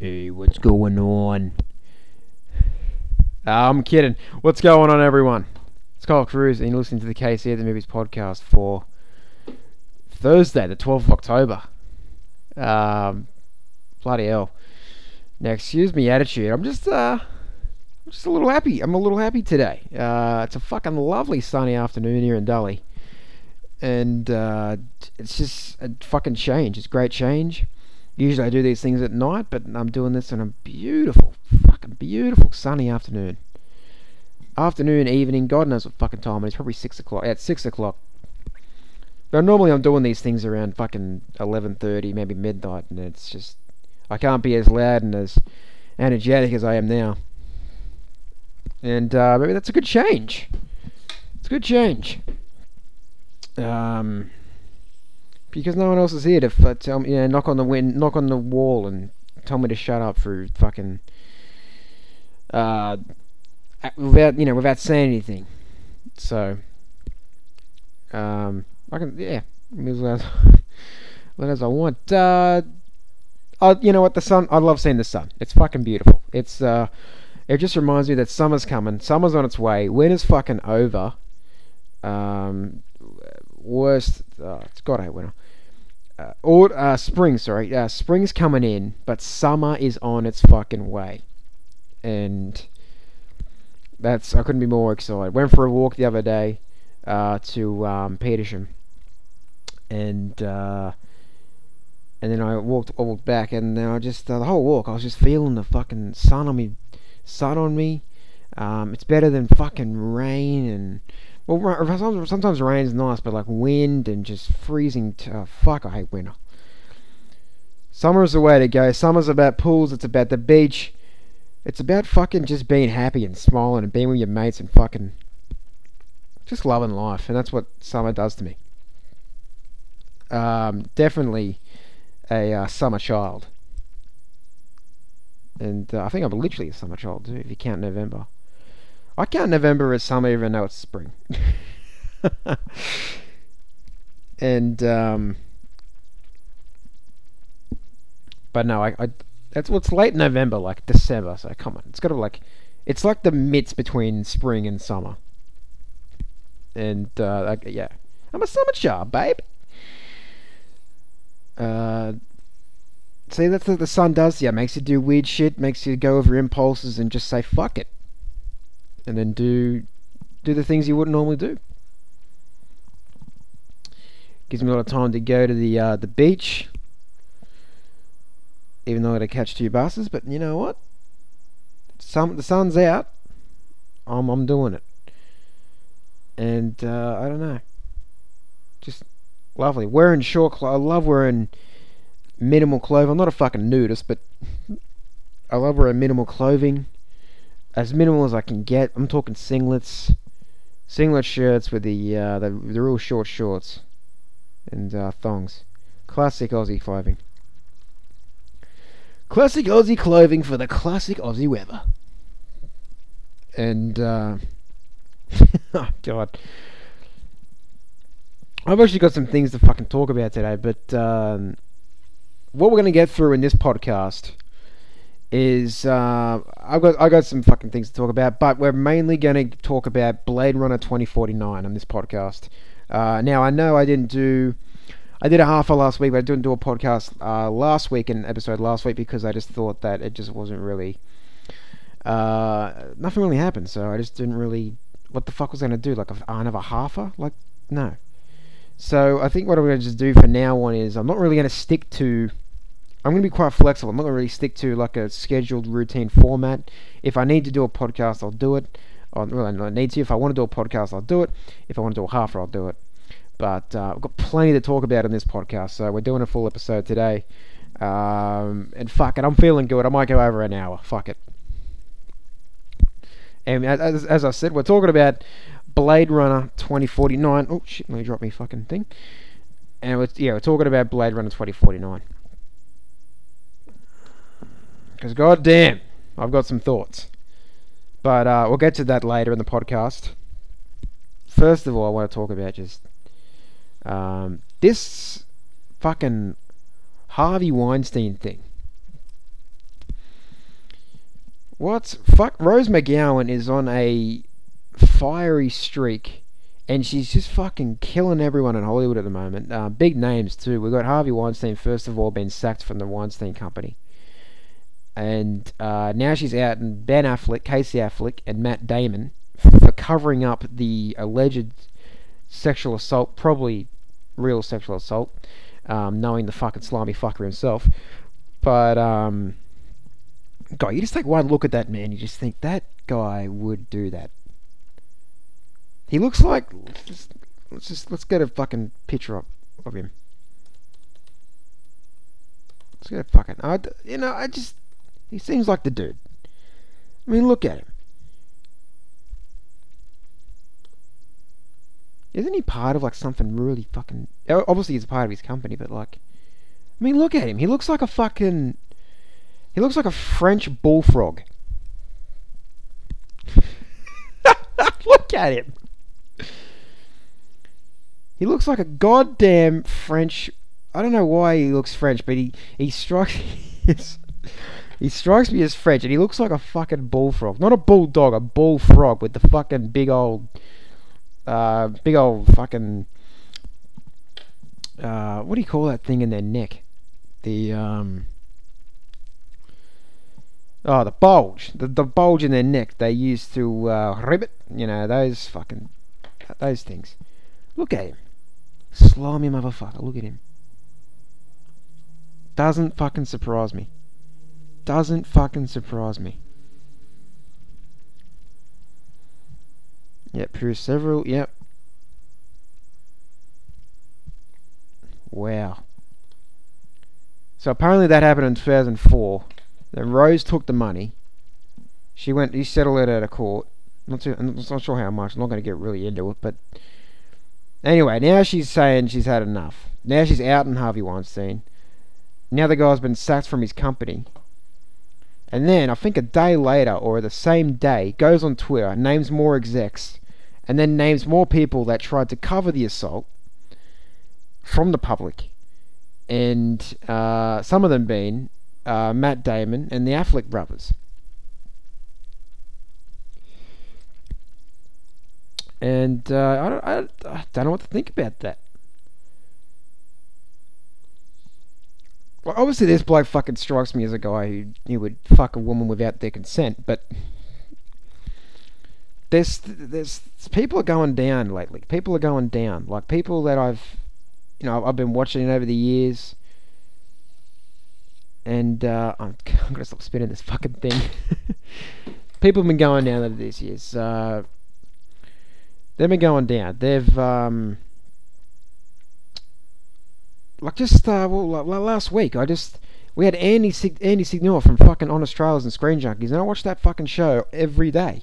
Hey, what's going on? Uh, I'm kidding. What's going on, everyone? It's Kyle Cruz, and you're listening to the KC of the Movies podcast for Thursday, the 12th of October. Um, bloody hell. Now, excuse me, attitude. I'm just, uh, I'm just a little happy. I'm a little happy today. Uh, it's a fucking lovely sunny afternoon here in Dully, and uh, it's just a fucking change. It's great change. Usually I do these things at night, but I'm doing this on a beautiful, fucking beautiful sunny afternoon. Afternoon, evening, God knows what fucking time it is. Probably six o'clock. It's six o'clock. But normally I'm doing these things around fucking eleven thirty, maybe midnight, and it's just I can't be as loud and as energetic as I am now. And uh, maybe that's a good change. It's a good change. Um, because no one else is here to f- tell me, you know, knock on the win, knock on the wall, and tell me to shut up for fucking, uh, without you know, without saying anything. So, um, I can, yeah, as loud, loud as I want. Uh, oh, you know what? The sun. I love seeing the sun. It's fucking beautiful. It's uh, it just reminds me that summer's coming. Summer's on its way. Winter's fucking over. Um, worst. Oh, it's God, I hate winter. Uh, or uh, spring, sorry. Uh, spring's coming in, but summer is on its fucking way, and that's I couldn't be more excited. Went for a walk the other day uh, to um, Petersham, and uh, and then I walked I walked back, and then I just uh, the whole walk I was just feeling the fucking sun on me, sun on me. Um, it's better than fucking rain and well, sometimes rain's nice, but like wind and just freezing. T- oh, fuck, I hate winter. Summer's the way to go. Summer's about pools. It's about the beach. It's about fucking just being happy and smiling and being with your mates and fucking just loving life. And that's what summer does to me. Um, definitely a uh, summer child. And uh, I think I'm literally a summer child too, if you count November. I count November as summer even though it's spring. and um, but no, I, I that's what's late November, like December. So come on, it's got to like it's like the midst between spring and summer. And uh, yeah, I'm a summer child, babe. Uh, see, that's what the sun does. Yeah, makes you do weird shit, makes you go over impulses and just say fuck it and then do do the things you wouldn't normally do. Gives me a lot of time to go to the uh, the beach, even though I got to catch two buses. But you know what? Some the sun's out. I'm I'm doing it, and uh, I don't know. Just lovely. Wearing short clothes. I love wearing minimal clothing. I'm not a fucking nudist, but I love wearing minimal clothing as minimal as I can get. I'm talking singlets, singlet shirts with the uh, the, the real short shorts and uh, thongs. Classic Aussie clothing. Classic Aussie clothing for the classic Aussie weather. And uh, oh god, I've actually got some things to fucking talk about today, but um, what we're gonna get through in this podcast is uh, I've got I got some fucking things to talk about, but we're mainly going to talk about Blade Runner 2049 on this podcast. Uh, now I know I didn't do I did a half a last week, but I didn't do a podcast uh, last week, an episode last week because I just thought that it just wasn't really uh, nothing really happened, so I just didn't really what the fuck was I going to do like a, another halfer like no. So I think what I'm going to just do for now on is I'm not really going to stick to I'm going to be quite flexible. I'm not going to really stick to like a scheduled routine format. If I need to do a podcast, I'll do it. Well, I don't need to. If I want to do a podcast, I'll do it. If I want to do a half, I'll do it. But uh, I've got plenty to talk about in this podcast, so we're doing a full episode today. Um, and fuck it, I'm feeling good. I might go over an hour. Fuck it. And as, as I said, we're talking about Blade Runner 2049. Oh shit, let me drop me fucking thing. And we're, yeah, we're talking about Blade Runner 2049. Because goddamn, I've got some thoughts. But uh, we'll get to that later in the podcast. First of all, I want to talk about just um, this fucking Harvey Weinstein thing. What's fuck? Rose McGowan is on a fiery streak, and she's just fucking killing everyone in Hollywood at the moment. Uh, big names too. We've got Harvey Weinstein first of all being sacked from the Weinstein Company, and uh, now she's out, and Ben Affleck, Casey Affleck, and Matt Damon for covering up the alleged sexual assault, probably real sexual assault, um, knowing the fucking slimy fucker himself. But um, guy, you just take one look at that man, you just think that guy would do that. He looks like let's just let's just let's get a fucking picture up of him. Let's get a fucking I, you know I just he seems like the dude. I mean, look at him. Isn't he part of like something really fucking? Obviously, he's a part of his company, but like, I mean, look at him. He looks like a fucking. He looks like a French bullfrog. look at him. He looks like a goddamn French. I don't know why he looks French, but he he strikes. he strikes me as French, and he looks like a fucking bullfrog. Not a bulldog, a bullfrog with the fucking big old uh, big old fucking uh, what do you call that thing in their neck? The um, oh, the bulge, the the bulge in their neck they use to uh, ribbit. You know those fucking those things. Look at him, slimy motherfucker. Look at him. Doesn't fucking surprise me. Doesn't fucking surprise me. Yep, here's several. Yep. Wow. So apparently that happened in 2004. Then Rose took the money. She went. He settled it out of court. Not too, I'm not sure how much. I'm not going to get really into it, but anyway, now she's saying she's had enough. Now she's out in Harvey Weinstein. Now the guy's been sacked from his company. And then I think a day later or the same day goes on Twitter, names more execs, and then names more people that tried to cover the assault from the public, and uh, some of them being uh, Matt Damon and the Affleck brothers. And uh, I, don't, I, I don't know what to think about that. Well, obviously, this bloke fucking strikes me as a guy who, who would fuck a woman without their consent, but there's there's people are going down lately. People are going down. Like people that I've you know I've been watching over the years, and uh, I'm, I'm gonna stop spinning this fucking thing. people have been going down over these years. Uh, they've been going down. They've um, like just uh, well like, last week I just we had Andy Sig- Andy Signore from fucking Honest Trailers and Screen Junkies, and I watch that fucking show every day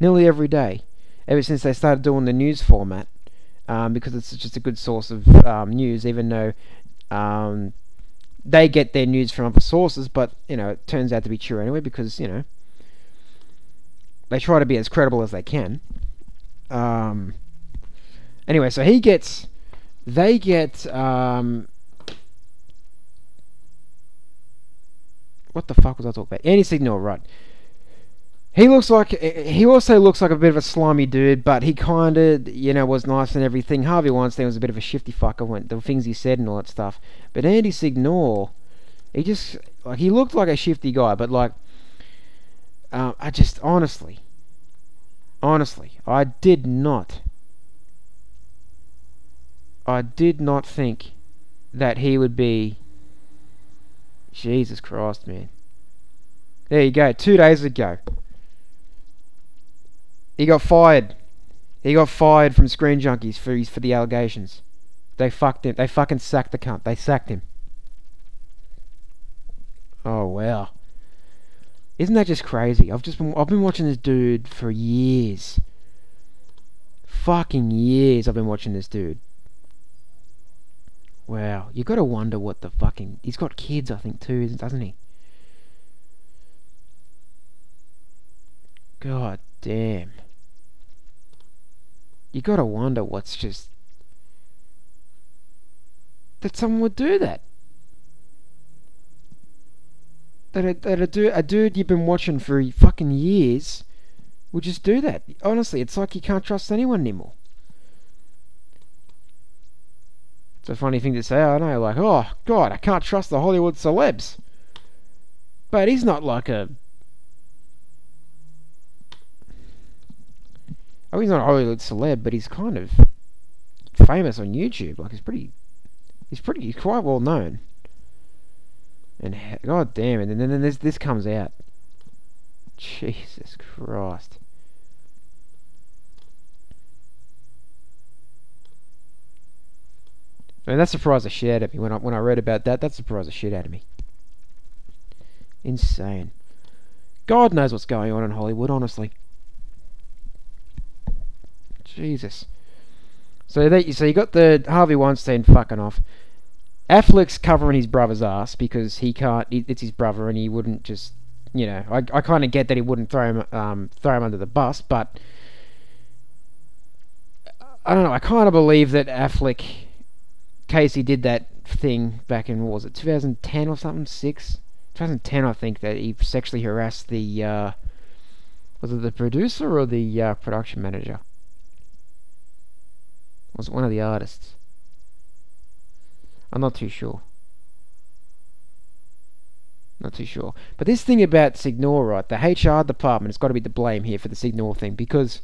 nearly every day ever since they started doing the news format um, because it's just a good source of um, news, even though um, they get their news from other sources, but you know it turns out to be true anyway because you know they try to be as credible as they can. Um, anyway, so he gets, they get, um, what the fuck was I talking about? Andy Signore, right? He looks like he also looks like a bit of a slimy dude, but he kind of you know was nice and everything. Harvey Weinstein was a bit of a shifty fucker when the things he said and all that stuff. But Andy Signore, he just like he looked like a shifty guy, but like uh, I just honestly, honestly, I did not, I did not think that he would be. Jesus Christ, man. There you go. Two days ago, he got fired. He got fired from Screen Junkies for his, for the allegations. They fucked him. They fucking sacked the cunt. They sacked him. Oh wow. Isn't that just crazy? I've just been I've been watching this dude for years. Fucking years I've been watching this dude. Wow, you got to wonder what the fucking he's got kids I think too, doesn't he? God damn you gotta wonder what's just that someone would do that. that a, that a, a dude you've been watching for fucking years would just do that. Honestly, it's like you can't trust anyone anymore. It's a funny thing to say, I know, like, oh, God, I can't trust the Hollywood celebs. But he's not like a. Oh, he's not a Hollywood celeb, but he's kind of famous on YouTube. Like, he's pretty. He's pretty. He's quite well known. And god damn it! And then, then this this comes out. Jesus Christ. I mean, that surprised the shit out of me when I when I read about that. That surprised the shit out of me. Insane. God knows what's going on in Hollywood, honestly. Jesus. So that so you got the Harvey Weinstein fucking off. Affleck's covering his brother's ass because he can't. It's his brother, and he wouldn't just. You know, I I kind of get that he wouldn't throw him um throw him under the bus, but I don't know. I kind of believe that Affleck Casey did that thing back in what was it 2010 or something, six, 2010 I think that he sexually harassed the uh, was it the producer or the uh, production manager? Was it one of the artists? I'm not too sure. Not too sure. But this thing about Signore, right? The HR department has got to be to blame here for the Signore thing because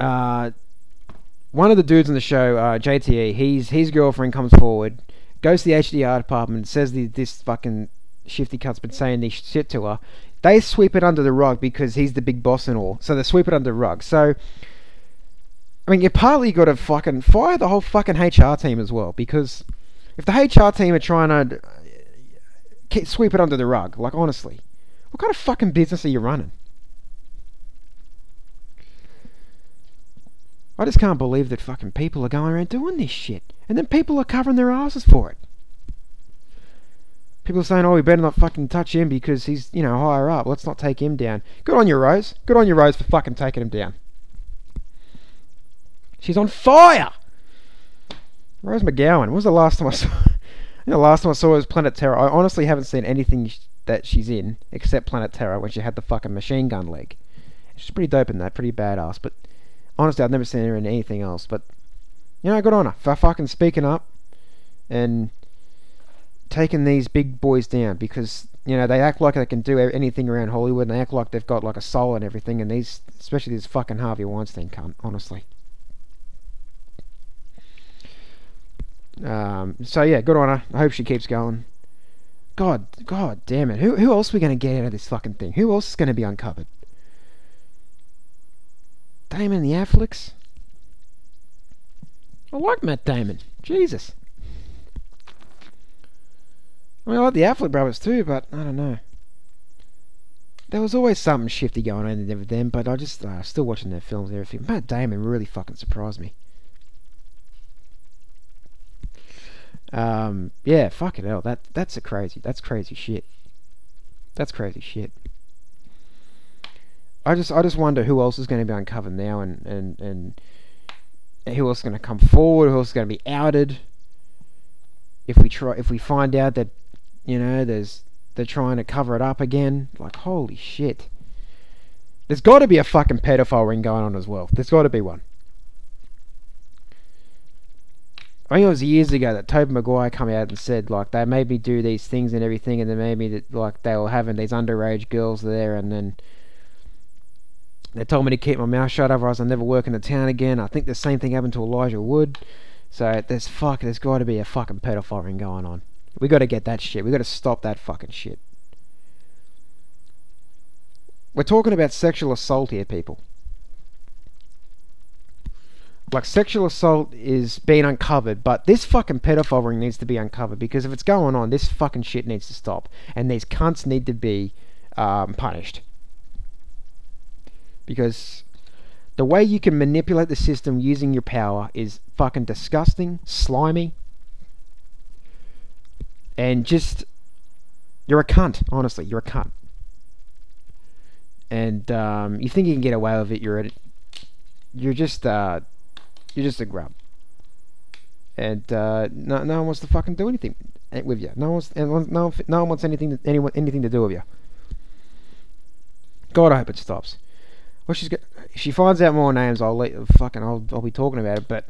uh, one of the dudes on the show, uh, JTE, he's his girlfriend comes forward, goes to the HDR department, says the, this fucking shifty cunt's been saying this shit to her. They sweep it under the rug because he's the big boss and all. So they sweep it under the rug. So, I mean, you partly got to fucking fire the whole fucking HR team as well because if the HR team are trying to uh, sweep it under the rug, like honestly, what kind of fucking business are you running? I just can't believe that fucking people are going around doing this shit. And then people are covering their asses for it. People are saying, oh, we better not fucking touch him because he's, you know, higher up. Let's not take him down. Good on you, Rose. Good on you, Rose, for fucking taking him down. She's on fire! Rose McGowan. When was the last time I saw... the last time I saw her was Planet Terror. I honestly haven't seen anything that she's in except Planet Terror when she had the fucking machine gun leg. She's pretty dope in that. Pretty badass. But honestly, I've never seen her in anything else. But you know, good on her for fucking speaking up and taking these big boys down because you know they act like they can do anything around Hollywood and they act like they've got like a soul and everything. And these, especially this fucking Harvey Weinstein cunt, honestly. Um, so yeah, good on her. I hope she keeps going. God, God damn it. Who, who else are we to get out of this fucking thing? Who else is to be uncovered? Damon the Afflecks? I like Matt Damon. Jesus. I mean, I like the Affleck brothers too, but I don't know. There was always something shifty going on with them, but I just uh, still watching their films and everything. Matt Damon really fucking surprised me. Um, yeah, fucking hell, that that's a crazy, that's crazy shit. That's crazy shit. I just I just wonder who else is going to be uncovered now, and and and who else is going to come forward, who else is going to be outed. If we try, if we find out that you know there's they're trying to cover it up again, like holy shit. There's got to be a fucking pedophile ring going on as well. There's got to be one. I think it was years ago that Tobey Maguire came out and said like they made me do these things and everything, and then made me like they were having these underage girls there, and then they told me to keep my mouth shut, otherwise I'll never work in the town again. I think the same thing happened to Elijah Wood. So there's fuck, there's got to be a fucking pedophile ring going on. We got to get that shit. We got to stop that fucking shit. We're talking about sexual assault here, people. Like sexual assault is being uncovered, but this fucking pedophile ring needs to be uncovered because if it's going on, this fucking shit needs to stop, and these cunts need to be um, punished because the way you can manipulate the system using your power is fucking disgusting, slimy, and just you're a cunt. Honestly, you're a cunt. And um, you think you can get away with it? You're a, you're just uh, you're just a grub. And uh, no, no one wants to fucking do anything. with you. No one's no one, no one wants anything to, anyone anything to do with you. God, I hope it stops. Well, she's got, if she finds out more names, I'll let fucking I'll I'll be talking about it. But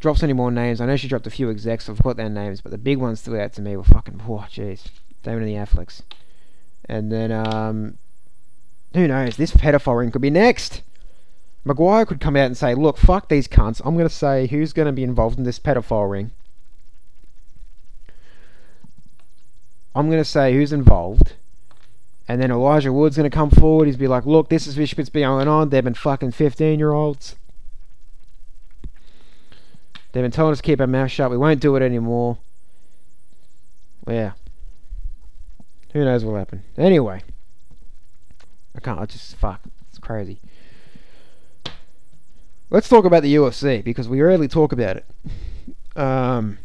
drops any more names, I know she dropped a few execs. I've got their names, but the big ones stood out to me were fucking. Oh, jeez, Damon and the Afflecks, and then um, who knows? This pedophile ring could be next. Maguire could come out and say, "Look, fuck these cunts. I'm going to say who's going to be involved in this pedophile ring." I'm going to say who's involved. And then Elijah Wood's going to come forward. He's be like, look, this is what's been going on. They've been fucking 15 year olds. They've been telling us to keep our mouth shut. We won't do it anymore. Yeah. Who knows what'll happen. Anyway. I can't. I just, fuck. It's crazy. Let's talk about the UFC because we rarely talk about it. Um,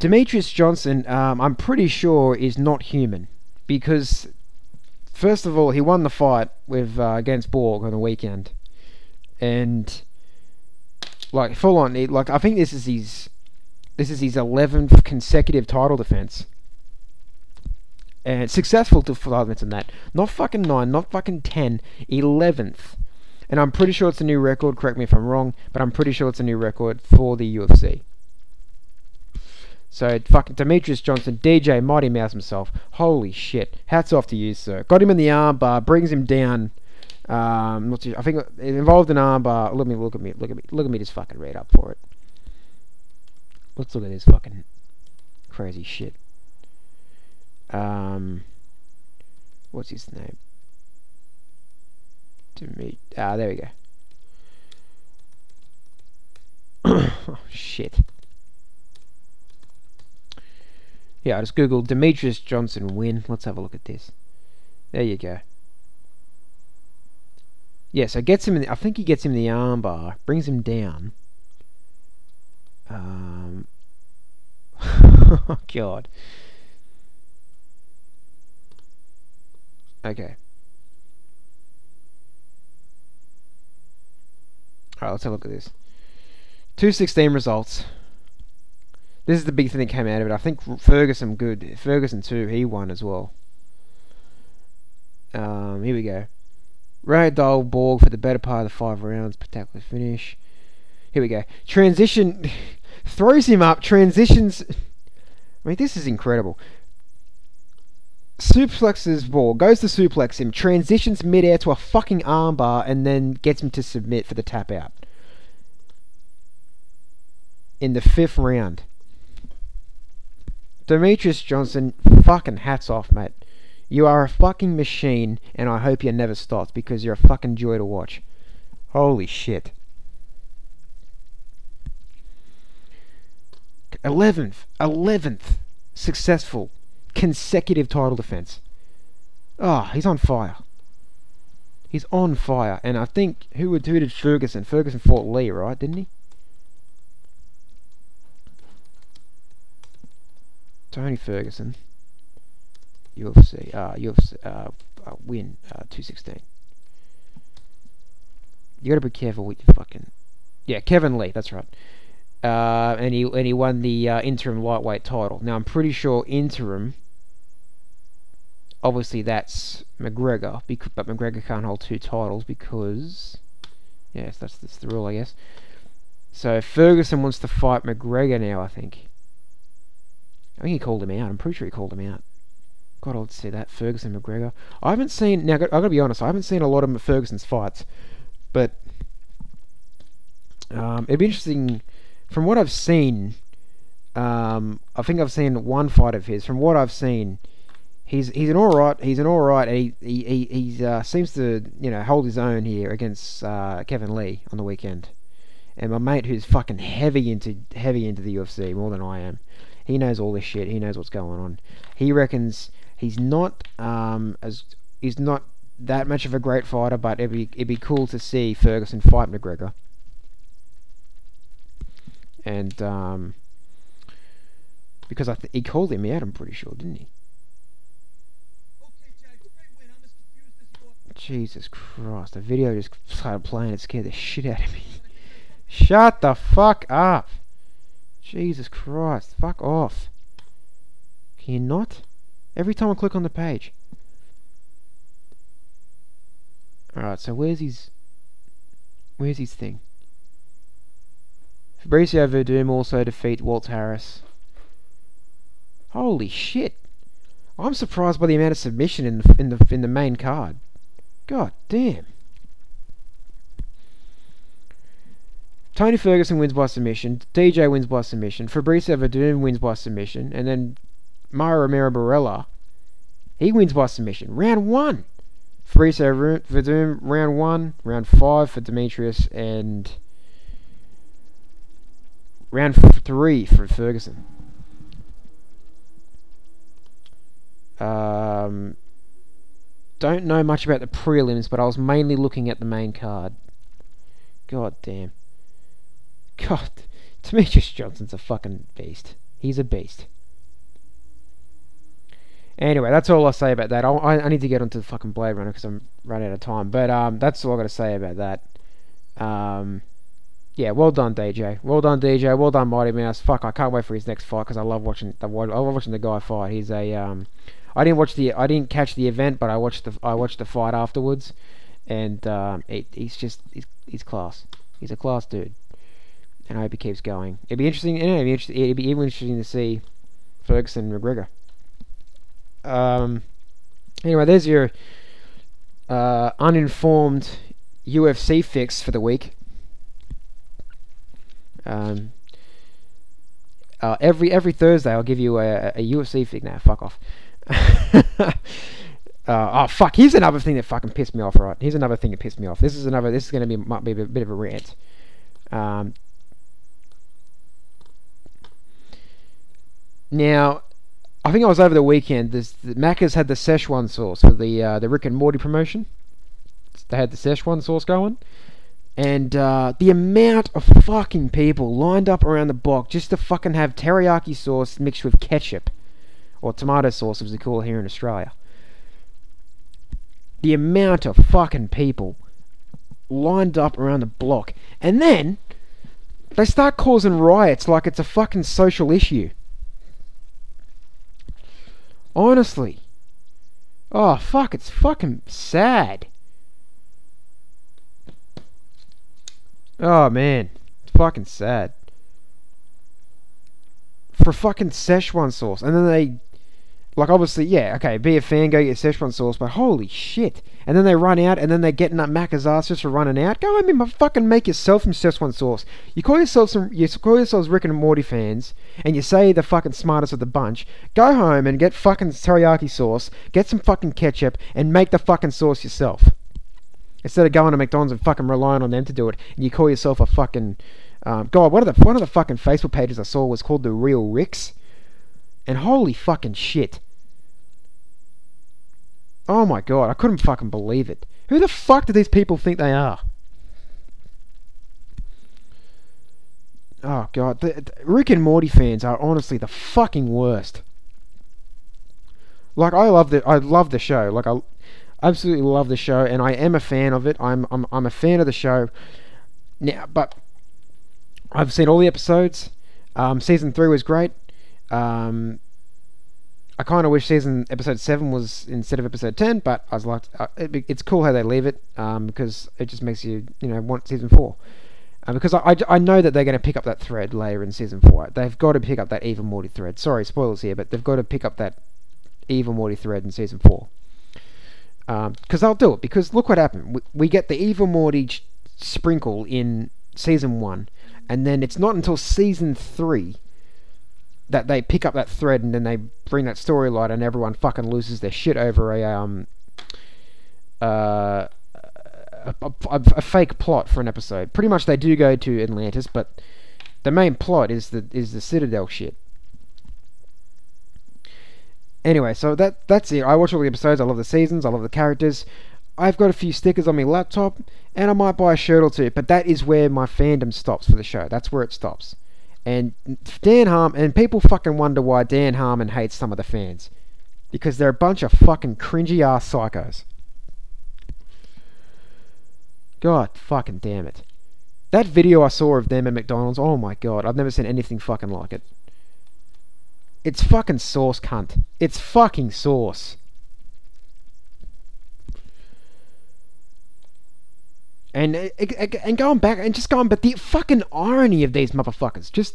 Demetrious Johnson, um, I'm pretty sure, is not human because, first of all, he won the fight with uh, against Borg on the weekend, and like full on, like I think this is his this is his 11th consecutive title defense. And successful to five minutes in that. Not fucking 9, not fucking 10, 11th. And I'm pretty sure it's a new record, correct me if I'm wrong, but I'm pretty sure it's a new record for the UFC. So fucking Demetrious Johnson, DJ Mighty Mouse himself. Holy shit! Hats off to you, sir. Got him in the armbar, brings him down. Um, too, I think it involved in armbar. Let me look at me. Look at me. Look at me. Just fucking read up for it. Let's look at this fucking crazy shit. Um, what's his name? Demet. Ah, there we go. oh shit. Yeah, I just googled Demetrious Johnson win. Let's have a look at this. There you go. Yeah, so gets him in the, I think he gets him in the armbar, brings him down. Um, oh god. Okay. Alright, let's have a look at this. 216 results. This is the big thing that came out of it. I think Ferguson good. Ferguson too. He won as well. Um, here we go. Ragdoll Borg for the better part of the five rounds. Spectacular finish. Here we go. Transition throws him up. Transitions. I mean, this is incredible. Suplexes Borg, goes to suplex him, transitions midair to a fucking armbar, and then gets him to submit for the tap out. In the fifth round. Demetrious Johnson, fucking hats off, mate. You are a fucking machine, and I hope you never stop because you're a fucking joy to watch. Holy shit. 11th, 11th successful consecutive title defense. Oh, he's on fire. He's on fire. And I think, who, would, who did Ferguson? Ferguson fought Lee, right? Didn't he? Tony Ferguson, UFC, uh, UFC, uh, uh, win, uh, 216. You gotta be careful with your fucking, yeah, Kevin Lee, that's right. Uh, and he and he won the uh, interim lightweight title. Now I'm pretty sure interim. Obviously that's McGregor, because, but McGregor can't hold two titles because, yes, that's that's the rule, I guess. So Ferguson wants to fight McGregor now, I think. I think he called him out. I'm pretty sure he called him out. God, I'd see that. Ferguson McGregor. I haven't seen. Now, I've got to be honest. I haven't seen a lot of Ferguson's fights, but um, it'd be interesting. From what I've seen, um, I think I've seen one fight of his. From what I've seen, he's he's an all right. He's an all right. He he he uh, seems to you know hold his own here against uh, Kevin Lee on the weekend. And my mate, who's fucking heavy into heavy into the UFC more than I am, he knows all this shit. He knows what's going on. He reckons he's not um, as he's not that much of a great fighter, but it'd be it'd be cool to see Ferguson fight McGregor. And um, because I th- he called him out, I'm pretty sure, didn't he? Jesus Christ, the video just started playing, it scared the shit out of me. Shut the fuck up! Jesus Christ, fuck off. Can you not? Every time I click on the page. Alright, so where's his... Where's his thing? Fabricio Werdum also defeat Walt Harris. Holy shit! I'm surprised by the amount of submission in the in the in the main card. God damn. Tony Ferguson wins by submission. DJ wins by submission. Fabricio Werdum wins by submission, and then Mara Romero Borella, he wins by submission. Round one. Fabricio Werdum round one. Round five for Demetrious and round three for Ferguson. Um, don't know much about the prelims, but I was mainly looking at the main card. God damn. God, Demetrious Johnson's a fucking beast. He's a beast. Anyway, that's all I'll say about that. I, I need to get onto the fucking Blade Runner because I'm running out of time. But um, that's all I got to say about that. Um, yeah, well done, DJ. Well done, DJ. Well done, Mighty Mouse. Fuck, I can't wait for his next fight because I love watching. I love watching the guy fight. He's a um, I didn't watch the I didn't catch the event, but I watched the I watched the fight afterwards, and um, it, he's just he's, he's class. He's a class dude, and I hope he keeps going. It'd be interesting. It'd be, interesting, it'd be even interesting to see Ferguson and McGregor. Um. Anyway, there's your uh, uninformed UFC fix for the week. Um, uh, every every Thursday, I'll give you a, a UFC fix. Now, fuck off. uh, oh fuck! Here's another thing that fucking pissed me off. Right? Here's another thing that pissed me off. This is another. This is going to be might be a bit of a rant. Um, now, I think I was over the weekend. This the Macca's had the Szechuan sauce for the uh, the Rick and Morty promotion. They had the Szechuan sauce going, and uh, the amount of fucking people lined up around the block just to fucking have teriyaki sauce mixed with ketchup or tomato sauce as we call it here in Australia. The amount of fucking people lined up around the block. And then they start causing riots like it's a fucking social issue. Honestly. Oh, fuck, it's fucking sad. Oh, man. It's fucking sad. For fucking Szechuan sauce. And then they like, obviously, yeah, okay, be a fan, go get Szechuan sauce, but holy shit. And then they run out, and then they're getting up Macca's ass just for running out. Go, I mean, fucking make yourself some Szechuan sauce. You call yourself some, you call yourselves Rick and Morty fans, and you say the fucking smartest of the bunch. Go home and get fucking teriyaki sauce, get some fucking ketchup, and make the fucking sauce yourself. Instead of going to McDonald's and fucking relying on them to do it, and you call yourself a fucking, um, God, one of the one of the fucking Facebook pages I saw was called the Real Ricks, and holy fucking shit. Oh my god, I couldn't fucking believe it. Who the fuck do these people think they are? Oh god, the, the, Rick and Morty fans are honestly the fucking worst. Like I love the I love the show. Like I absolutely love the show, and I am a fan of it. I'm I'm I'm a fan of the show. Now, but I've seen all the episodes. Um, season three was great. Um, I kind of wish season episode seven was instead of episode ten, but I was like, uh, it, it's cool how they leave it um, because it just makes you you know want season four. Uh, because I, I, I, know that they're going to pick up that thread later in season four. They've got to pick up that evil Morty thread. Sorry, spoilers here, but they've got to pick up that evil Morty thread in season four. Because um, they'll do it. Because look what happened. We, we get the evil Morty sprinkle in season one, and then it's not until season three that they pick up that thread and then they bring that storyline and everyone fucking loses their shit over a um uh a, a, a, fake plot for an episode. Pretty much they do go to Atlantis, but the main plot is the is the Citadel shit. Anyway, so that that's it. I watch all the episodes. I love the seasons. I love the characters. I've got a few stickers on my laptop, and I might buy a shirt or two. But that is where my fandom stops for the show. That's where it stops. And Dan Harmon, and people fucking wonder why Dan Harmon hates some of the fans. Because they're a bunch of fucking cringy ass psychos. God fucking damn it. That video I saw of them at McDonald's, oh my god, I've never seen anything fucking like it. It's fucking sauce, cunt. It's fucking sauce. And uh, and going back and just going, but the fucking irony of these motherfuckers, just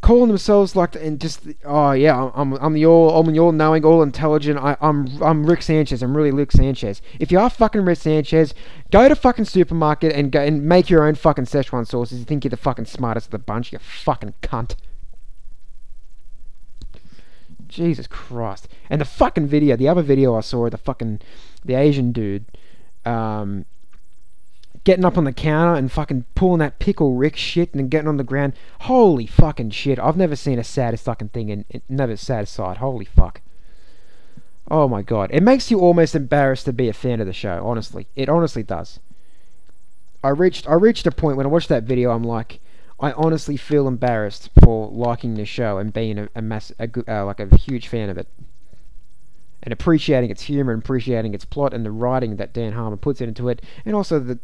calling themselves like and just oh yeah I'm I'm the all I'm the all knowing all intelligent I, I'm I'm Rick Sanchez I'm really Rick Sanchez. If you are fucking Rick Sanchez go to fucking supermarket and go and make your own fucking Szechuan sauces. You think you're the fucking smartest of the bunch you fucking cunt. Jesus Christ. And the fucking video the other video I saw the fucking the Asian dude um getting up on the counter and fucking pulling that pickle Rick shit and then getting on the ground. Holy fucking shit. I've never seen a saddest fucking thing and never sad sight. Holy fuck. Oh my god. It makes you almost embarrassed to be a fan of the show, honestly. It honestly does. I reached I reached a point when I watched that video I'm like I honestly feel embarrassed for liking the show and being a, a mass a, uh, like a huge fan of it and appreciating its humor and appreciating its plot and the writing that Dan Harmon puts into it, and also the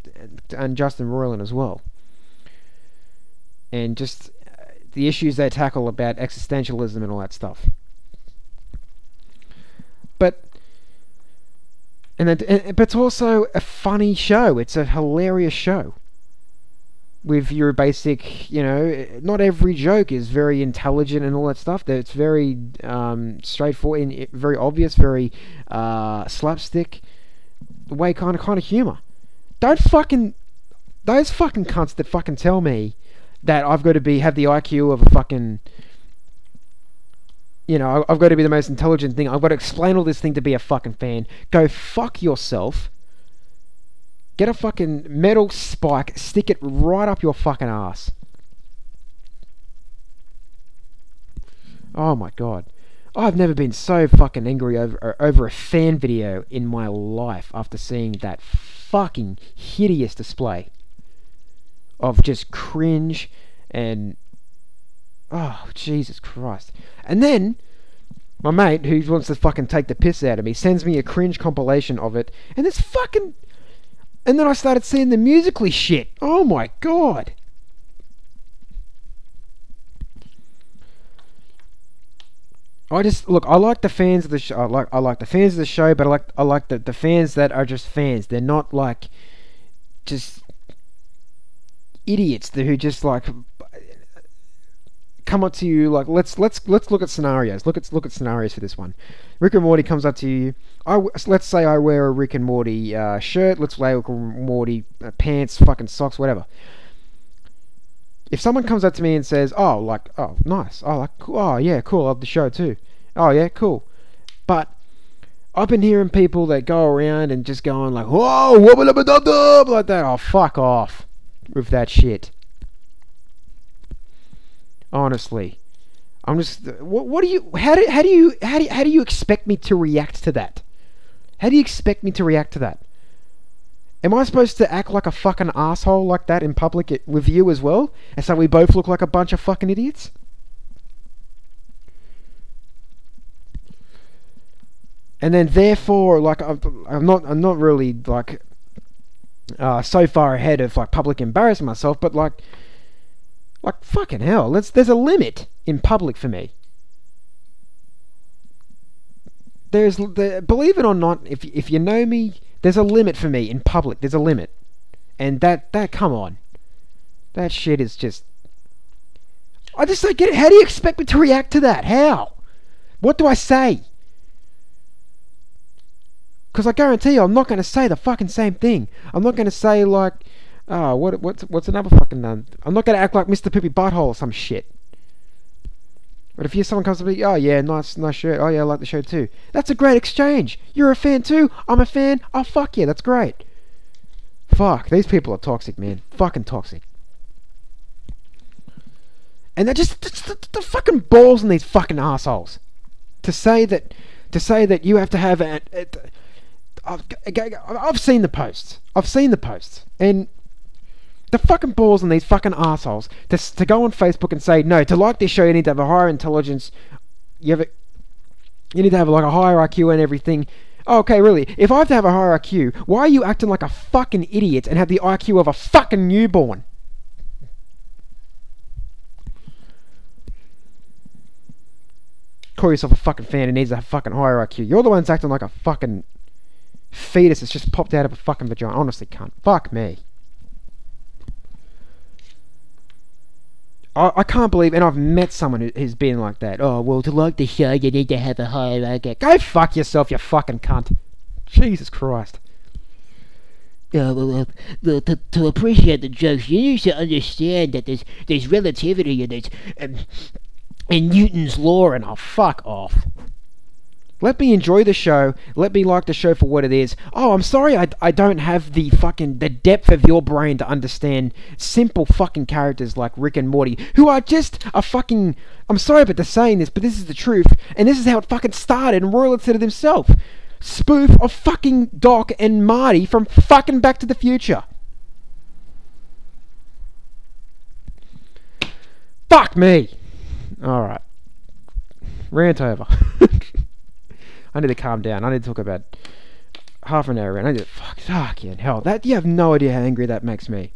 and Justin Roiland as well. And just uh, the issues they tackle about existentialism and all that stuff. But and, it, but it's also a funny show. It's a hilarious show with your basic, you know, not every joke is very intelligent and all that stuff. It's very um, straightforward and very obvious, very uh, slapstick way kind of kind of humor. Don't fucking those fucking cunts that fucking tell me that I've got to be have the IQ of a fucking you know, I've got to be the most intelligent thing. I've got to explain all this thing to be a fucking fan. Go fuck yourself Get a fucking metal spike, stick it right up your fucking ass. Oh my god. I've never been so fucking angry over over a fan video in my life after seeing that fucking hideous display of just cringe and oh Jesus Christ. And then my mate, who wants to fucking take the piss out of me, sends me a cringe compilation of it, and this fucking and then I started seeing the musically shit. Oh my god. I just look. I like the fans of the show. I like I like the fans of the show, but I like I like the, the fans that are just fans. They're not like just idiots who just like come up to you like let's let's let's look at scenarios. Look at look at scenarios for this one. Rick and Morty comes up to you. I let's say I wear a Rick and Morty uh, shirt. Let's wear Rick and Morty uh, pants, fucking socks, whatever. If someone comes up to me and says, "Oh, like, oh, nice. Oh, like, oh, yeah, cool. I love the show too. Oh, yeah, cool." But I've been hearing people that go around and just going like, "Whoa, wubba dub dub like that." Oh, fuck off with that shit. Honestly, I'm just. What, what do you? How do how do you how do you, how do you expect me to react to that? How do you expect me to react to that? Am I supposed to act like a fucking asshole like that in public with you as well? And so we both look like a bunch of fucking idiots? And then therefore, like I'm not, I'm not really like uh, so far ahead of like public embarrassing myself, but like like, fucking hell, there's, there's a limit in public for me. There's, the, believe it or not, if, if you know me, there's a limit for me in public. There's a limit. And that, that, come on. That shit is just. I just don't get it. How do you expect me to react to that? How? What do I say? Because I guarantee you, I'm not going to say the fucking same thing. I'm not going to say, like, Oh, what what's what's another fucking um, I'm not gonna act like Mr. Poopy Butthole or some shit. But if you someone comes to me, oh yeah, nice nice shirt. Oh yeah, I like the show too. That's a great exchange. You're a fan too. I'm a fan. Oh fuck yeah, that's great. Fuck, these people are toxic, man. Fucking toxic. And they're just, just the, the fucking balls in these fucking assholes. To say that, to say that you have to have a, a, a I've, I've seen the posts. I've seen the posts, and the fucking balls on these fucking assholes to, to go on Facebook and say, no, to like this show, you need to have a higher intelligence. You have a, you need to have like a higher IQ and everything. Oh, okay, really. If I have to have a higher IQ, why are you acting like a fucking idiot and have the IQ of a fucking newborn? Call yourself a fucking fan and needs a fucking higher IQ. You're the ones acting like a fucking fetus that's just popped out of a fucking vagina. Honestly, cunt. Fuck me. I, I can't believe, and I've met someone who, who's been like that. Oh, well, to like the show, you need to have a higher IQ. Go fuck yourself, you fucking cunt. Jesus Christ. Uh, well, uh, well, to, to appreciate the jokes, you need to understand that there's there's relativity and there's um, and Newton's law, and oh, fuck off. Let me enjoy the show. Let me like the show for what it is. Oh, I'm sorry I, I don't have the fucking the depth of your brain to understand simple fucking characters like Rick and Morty, who are just a fucking I'm sorry about the saying this, but this is the truth, and this is how it fucking started, and Roiland said it himself. Spoof of fucking Doc and Marty from fucking Back to the Future. Fuck me. Alright. Rant over. I need to calm down. I need to talk about half an hour and I need to fuck fucking hell. That you have no idea how angry that makes me.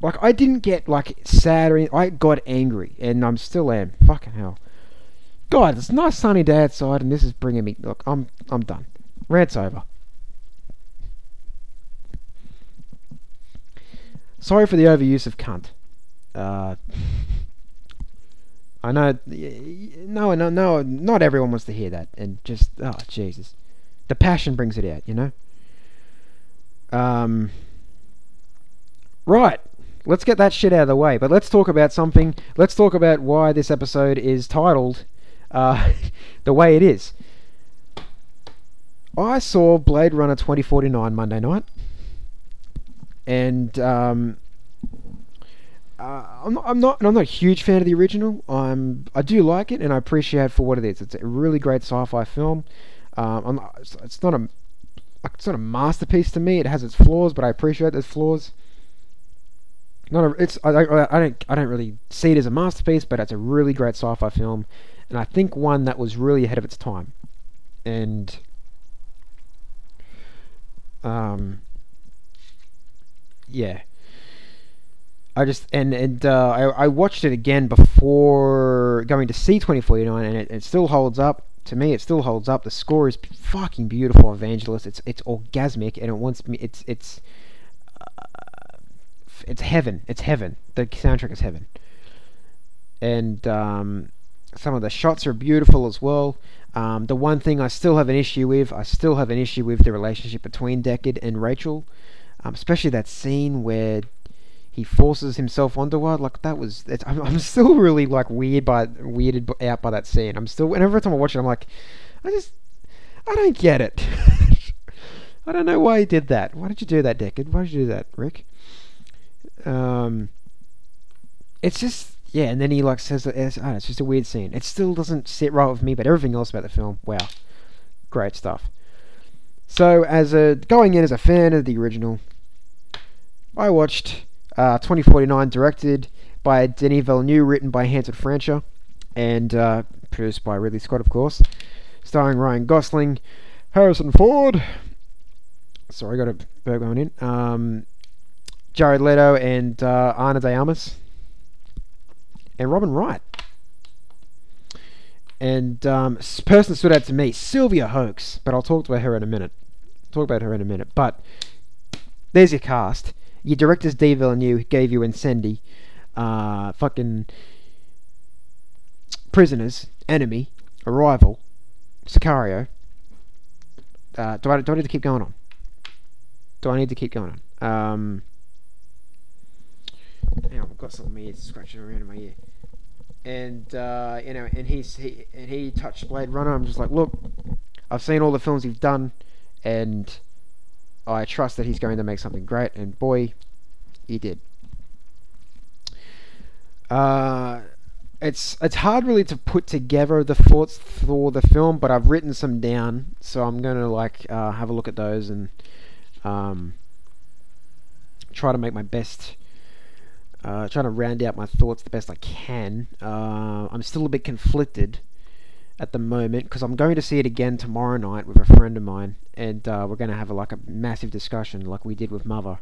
Like I didn't get like sad or anything. I got angry and I'm still am. Fucking hell. God, it's a nice sunny day outside and this is bringing me look, I'm I'm done. Rant's over. Sorry for the overuse of cunt. Uh I know. No, no, no. Not everyone wants to hear that, and just oh Jesus, the passion brings it out, you know. Um. Right. Let's get that shit out of the way. But let's talk about something. Let's talk about why this episode is titled uh, the way it is. I saw Blade Runner 2049 Monday night. And um, uh, I'm not, I'm not, I'm not a huge fan of the original. I'm, I do like it, and I appreciate it for what it is. It's a really great sci-fi film. Um, it's, it's not a, it's not a masterpiece to me. It has its flaws, but I appreciate those flaws. Not a, it's, I, I, I don't, I don't really see it as a masterpiece, but it's a really great sci-fi film, and I think one that was really ahead of its time. And, um, yeah I just and and uh, I I watched it again before going to see 2049, and it, it still holds up to me. It still holds up. The score is fucking beautiful, Vangelis. It's it's orgasmic, and it wants me. It's it's uh, it's heaven. It's heaven. The soundtrack is heaven, and um, some of the shots are beautiful as well. Um, the one thing I still have an issue with, I still have an issue with the relationship between Deckard and Rachel, um, especially that scene where he forces himself onto her. Like that was. I'm, I'm still really like weird by weirded out by that scene. I'm still. Whenever time I watch it, I'm like, I just, I don't get it. I don't know why he did that. Why did you do that, Deckard? Why did you do that, Rick? Um, it's just yeah. And then he like says that it's, know, it's just a weird scene. It still doesn't sit right with me, but everything else about the film, wow, great stuff. So as a going in as a fan of the original, I watched uh, 2049, directed by Denis Villeneuve, written by Hampton Fancher, and uh, produced by Ridley Scott, of course. Starring Ryan Gosling, Harrison Ford. Sorry, got a bird going in. Um, Jared Leto and uh, Ana de Armas. And Robin Wright. And um, person stood out to me, Sylvia Hoeks, but I'll talk about her in a minute. Talk about her in a minute. But there's your cast your director's Dave Villeneuve gave you Incendies, uh, fucking Prisoners, Enemy, Arrival, Sicario. Uh, do I do I need to keep going on? Do I need to keep going on? Um, hang on, I've got something in scratching around in my ear. And uh, you know, and he's he and he touched Blade Runner. I'm just like, look, I've seen all the films he's done, and I trust that he's going to make something great, and boy, he did. Uh, it's it's hard really to put together the thoughts for the film, but I've written some down, so I'm gonna like uh, have a look at those and um, try to make my best. Uh, trying to round out my thoughts the best I can. Uh, I'm still a bit conflicted at the moment because I'm going to see it again tomorrow night with a friend of mine, and uh, we're going to have a, like a massive discussion like we did with Mother,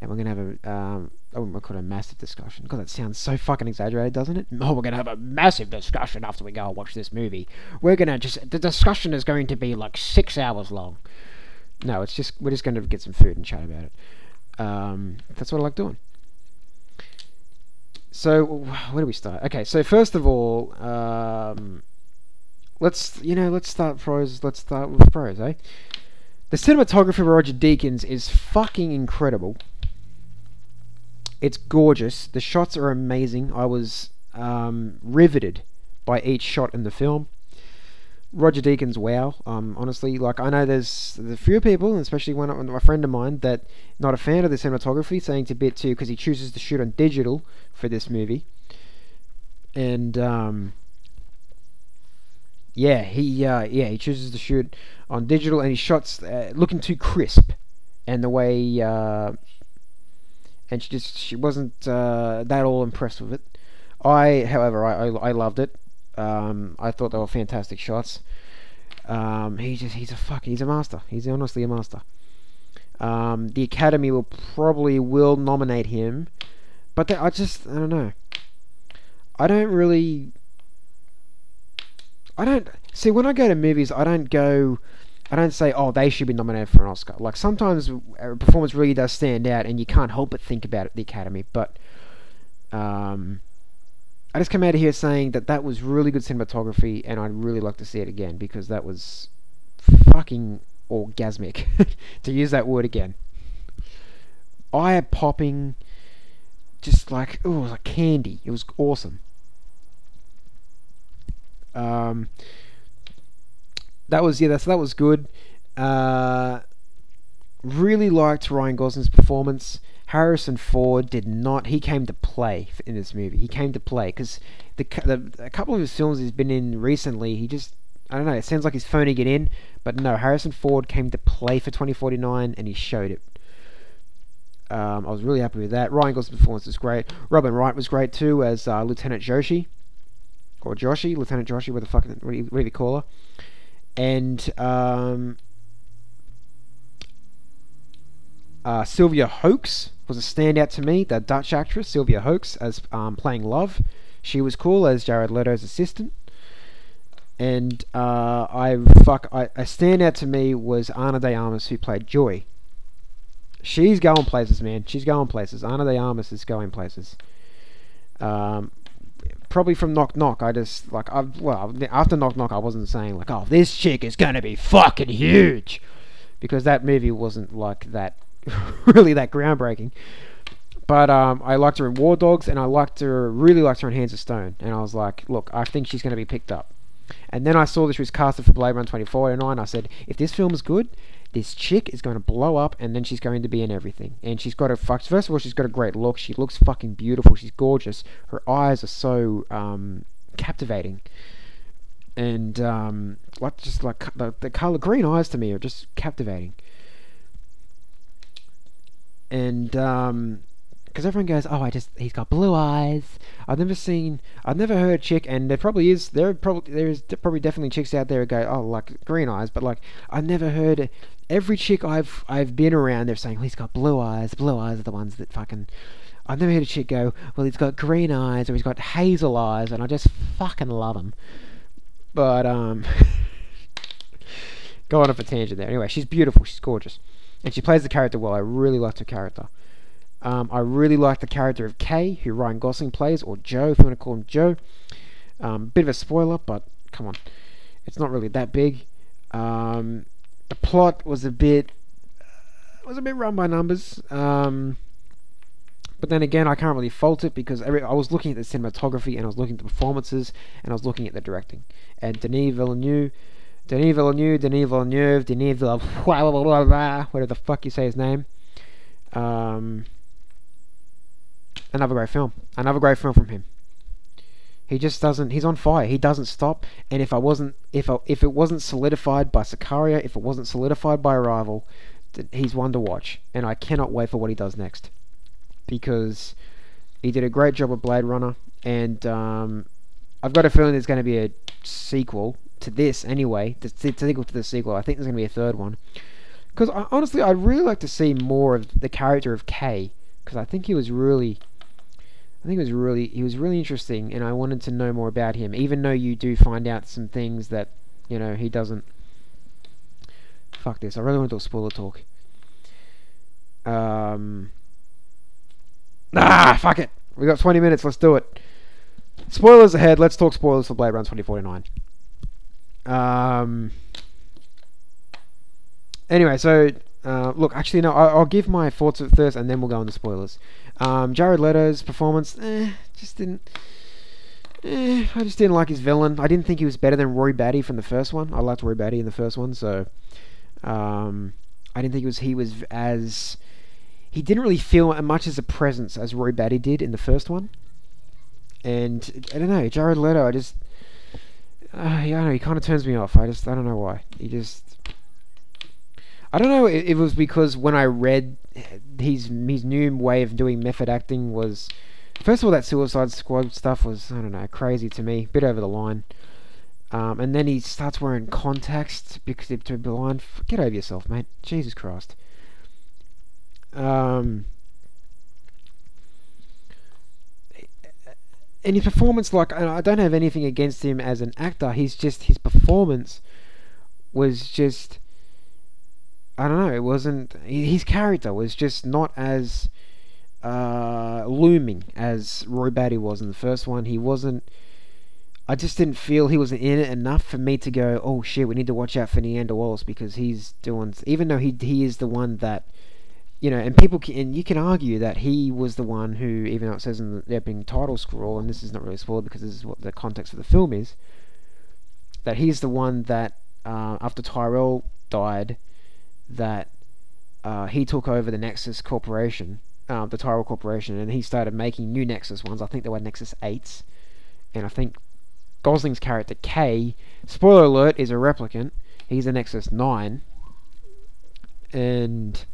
and we're going to have a um, I wouldn't call it a massive discussion because that sounds so fucking exaggerated, doesn't it? Oh, we're going to have a massive discussion after we go and watch this movie. We're going to just the discussion is going to be like six hours long. No, it's just we're just going to get some food and chat about it. Um, that's what I like doing. So where do we start? Okay, so first of all, um, let's you know let's start pros. Let's start with pros, eh? The cinematography of Roger Deakins is fucking incredible. It's gorgeous. The shots are amazing. I was um, riveted by each shot in the film. Roger Deakins, wow. Um, honestly, like I know there's, a few people, especially one a friend of mine, that not a fan of the cinematography, saying to bit too because he chooses to shoot on digital for this movie, and um, yeah, he uh, yeah he chooses to shoot on digital, and he shots uh, looking too crisp, and the way uh, and she just she wasn't uh, that all impressed with it. I, however, I, I, I loved it. Um, I thought they were fantastic shots. Um, he just he's a fuck he's a master. He's honestly a master. Um, the Academy will probably will nominate him, but I just I don't know. I don't really. I don't see when I go to movies. I don't go. I don't say, oh, they should be nominated for an Oscar. Like sometimes a performance really does stand out, and you can't help but think about it, the Academy. But um, I just come out of here saying that that was really good cinematography, and I'd really like to see it again because that was fucking orgasmic, to use that word again. Eye popping, just like oh, it was like candy. It was awesome. Um, that was yeah, that's that was good. Uh, really liked Ryan Gosling's performance. Harrison Ford did not. He came to play in this movie. He came to play because the, the a couple of his films he's been in recently, he just I don't know. It sounds like he's phoning it in, but no. Harrison Ford came to play for 2049, and he showed it. Um, I was really happy with that. Ryan Gosling's performance was great. Robin Wright was great too as uh, Lieutenant Joshi, or Joshi, Lieutenant Joshi, what the fuck, what do you, what do you call her? And um, uh, Sylvia Hoeks was a standout to me. The Dutch actress Sylvia Hoeks as um, playing Love, she was cool as Jared Leto's assistant. And uh, I fuck, I, a standout to me was Ana de Armas who played Joy. She's going places, man. She's going places. Ana de Armas is going places. Um, probably from Knock Knock. I just like I well after Knock Knock, I wasn't saying like, oh, this chick is gonna be fucking huge, because that movie wasn't like that really that groundbreaking. But um, I liked her in War Dogs, and I liked her, really liked her in Hands of Stone. And I was like, look, I think she's to be picked up. And then I saw that she was casted for Blade Runner 2049. I said, if this film is good, this chick is going to blow up, and then she's going to be in everything. And she's got a fuck. First of all, she's got a great look. She looks fucking beautiful. She's gorgeous. Her eyes are so um, captivating. And um, like just like the, the color green eyes to me are just captivating and um, because everyone goes, oh, I just he's got blue eyes. I've never seen, I've never heard a chick, and there probably is, there probably there is probably definitely chicks out there who go, oh, like green eyes, but like I've never heard every chick I've I've been around, they're saying, well, he's got blue eyes. Blue eyes are the ones that fucking. I've never heard a chick go, well, he's got green eyes or he's got hazel eyes, and I just fucking love him. But um, go on off a tangent there. Anyway, she's beautiful. She's gorgeous and she plays the character well. I really liked her character. Um, I really like the character of Kay, who Ryan Gosling plays, or Joe, if you want to call him Joe. Um, bit of a spoiler, but come on, it's not really that big. Um, the plot was a bit was a bit run by numbers. Um, but then again, I can't really fault it because every, I was looking at the cinematography and I was looking at the performances and I was looking at the directing. And Denis Villeneuve Denis Villeneuve, Denis Villeneuve, Denis Villeneuve, whatever the fuck you say his name. Um, another great film. Another great film from him. He just doesn't. He's on fire. He doesn't stop. And if I wasn't, if I, if it wasn't solidified by Sicario, if it wasn't solidified by Arrival, he's one to watch. And I cannot wait for what he does next, because he did a great job with Blade Runner, and um, I've got a feeling there's going to be a sequel to this anyway, the, the sequel to the sequel. I think there's going to be a third one. Because honestly, I'd really like to see more of the character of K. because I think he was really, I think it was really, he was really interesting, and I wanted to know more about him. Even though you do find out some things that, you know, he doesn't. Fuck this! I really want to do a spoiler talk. Um. Ah, fuck it. We got 20 minutes. Let's do it. Spoilers ahead. Let's talk spoilers for Blade Runner 2049. Um. Anyway, so uh, look, actually, no, I, will give my thoughts at first, and then we'll go into spoilers. Um, Jared Leto's performance, eh, just didn't. Eh, I just didn't like his villain. I didn't think he was better than Roy Batty from the first one. I liked Roy Batty in the first one, so um, I didn't think it was he was as he didn't really feel as much as a presence as Roy Batty did in the first one. And I don't know, Jared Leto, I just, uh, yeah, I know he kind of turns me off. I just, I don't know why. He just, I don't know it was because when I read his his new way of doing method acting was, first of all, that Suicide Squad stuff was, I don't know, crazy to me, A bit over the line. Um, and then he starts wearing contacts because he's too blind. Get over yourself, mate. Jesus Christ. Um, and his performance, like I don't have anything against him as an actor. He's just his performance was just I don't know. It wasn't his character was just not as uh, looming as Roy Batty was in the first one. He wasn't. I just didn't feel he was in it enough for me to go, oh shit, we need to watch out for Niander Wallace because he's doing. Even though he he is the one that you know, and people can, and you can argue that he was the one who, even though it says in the opening title scroll, and this is not really spoiled because this is what the context of the film is, that he's the one that uh, after Tyrell died, that uh, he took over the Nexus Corporation, um, the Tyrell Corporation, and he started making new Nexus ones. I think they were Nexus eights, and I think Gosling's character K, spoiler alert, is a replicant. He's a Nexus nine, and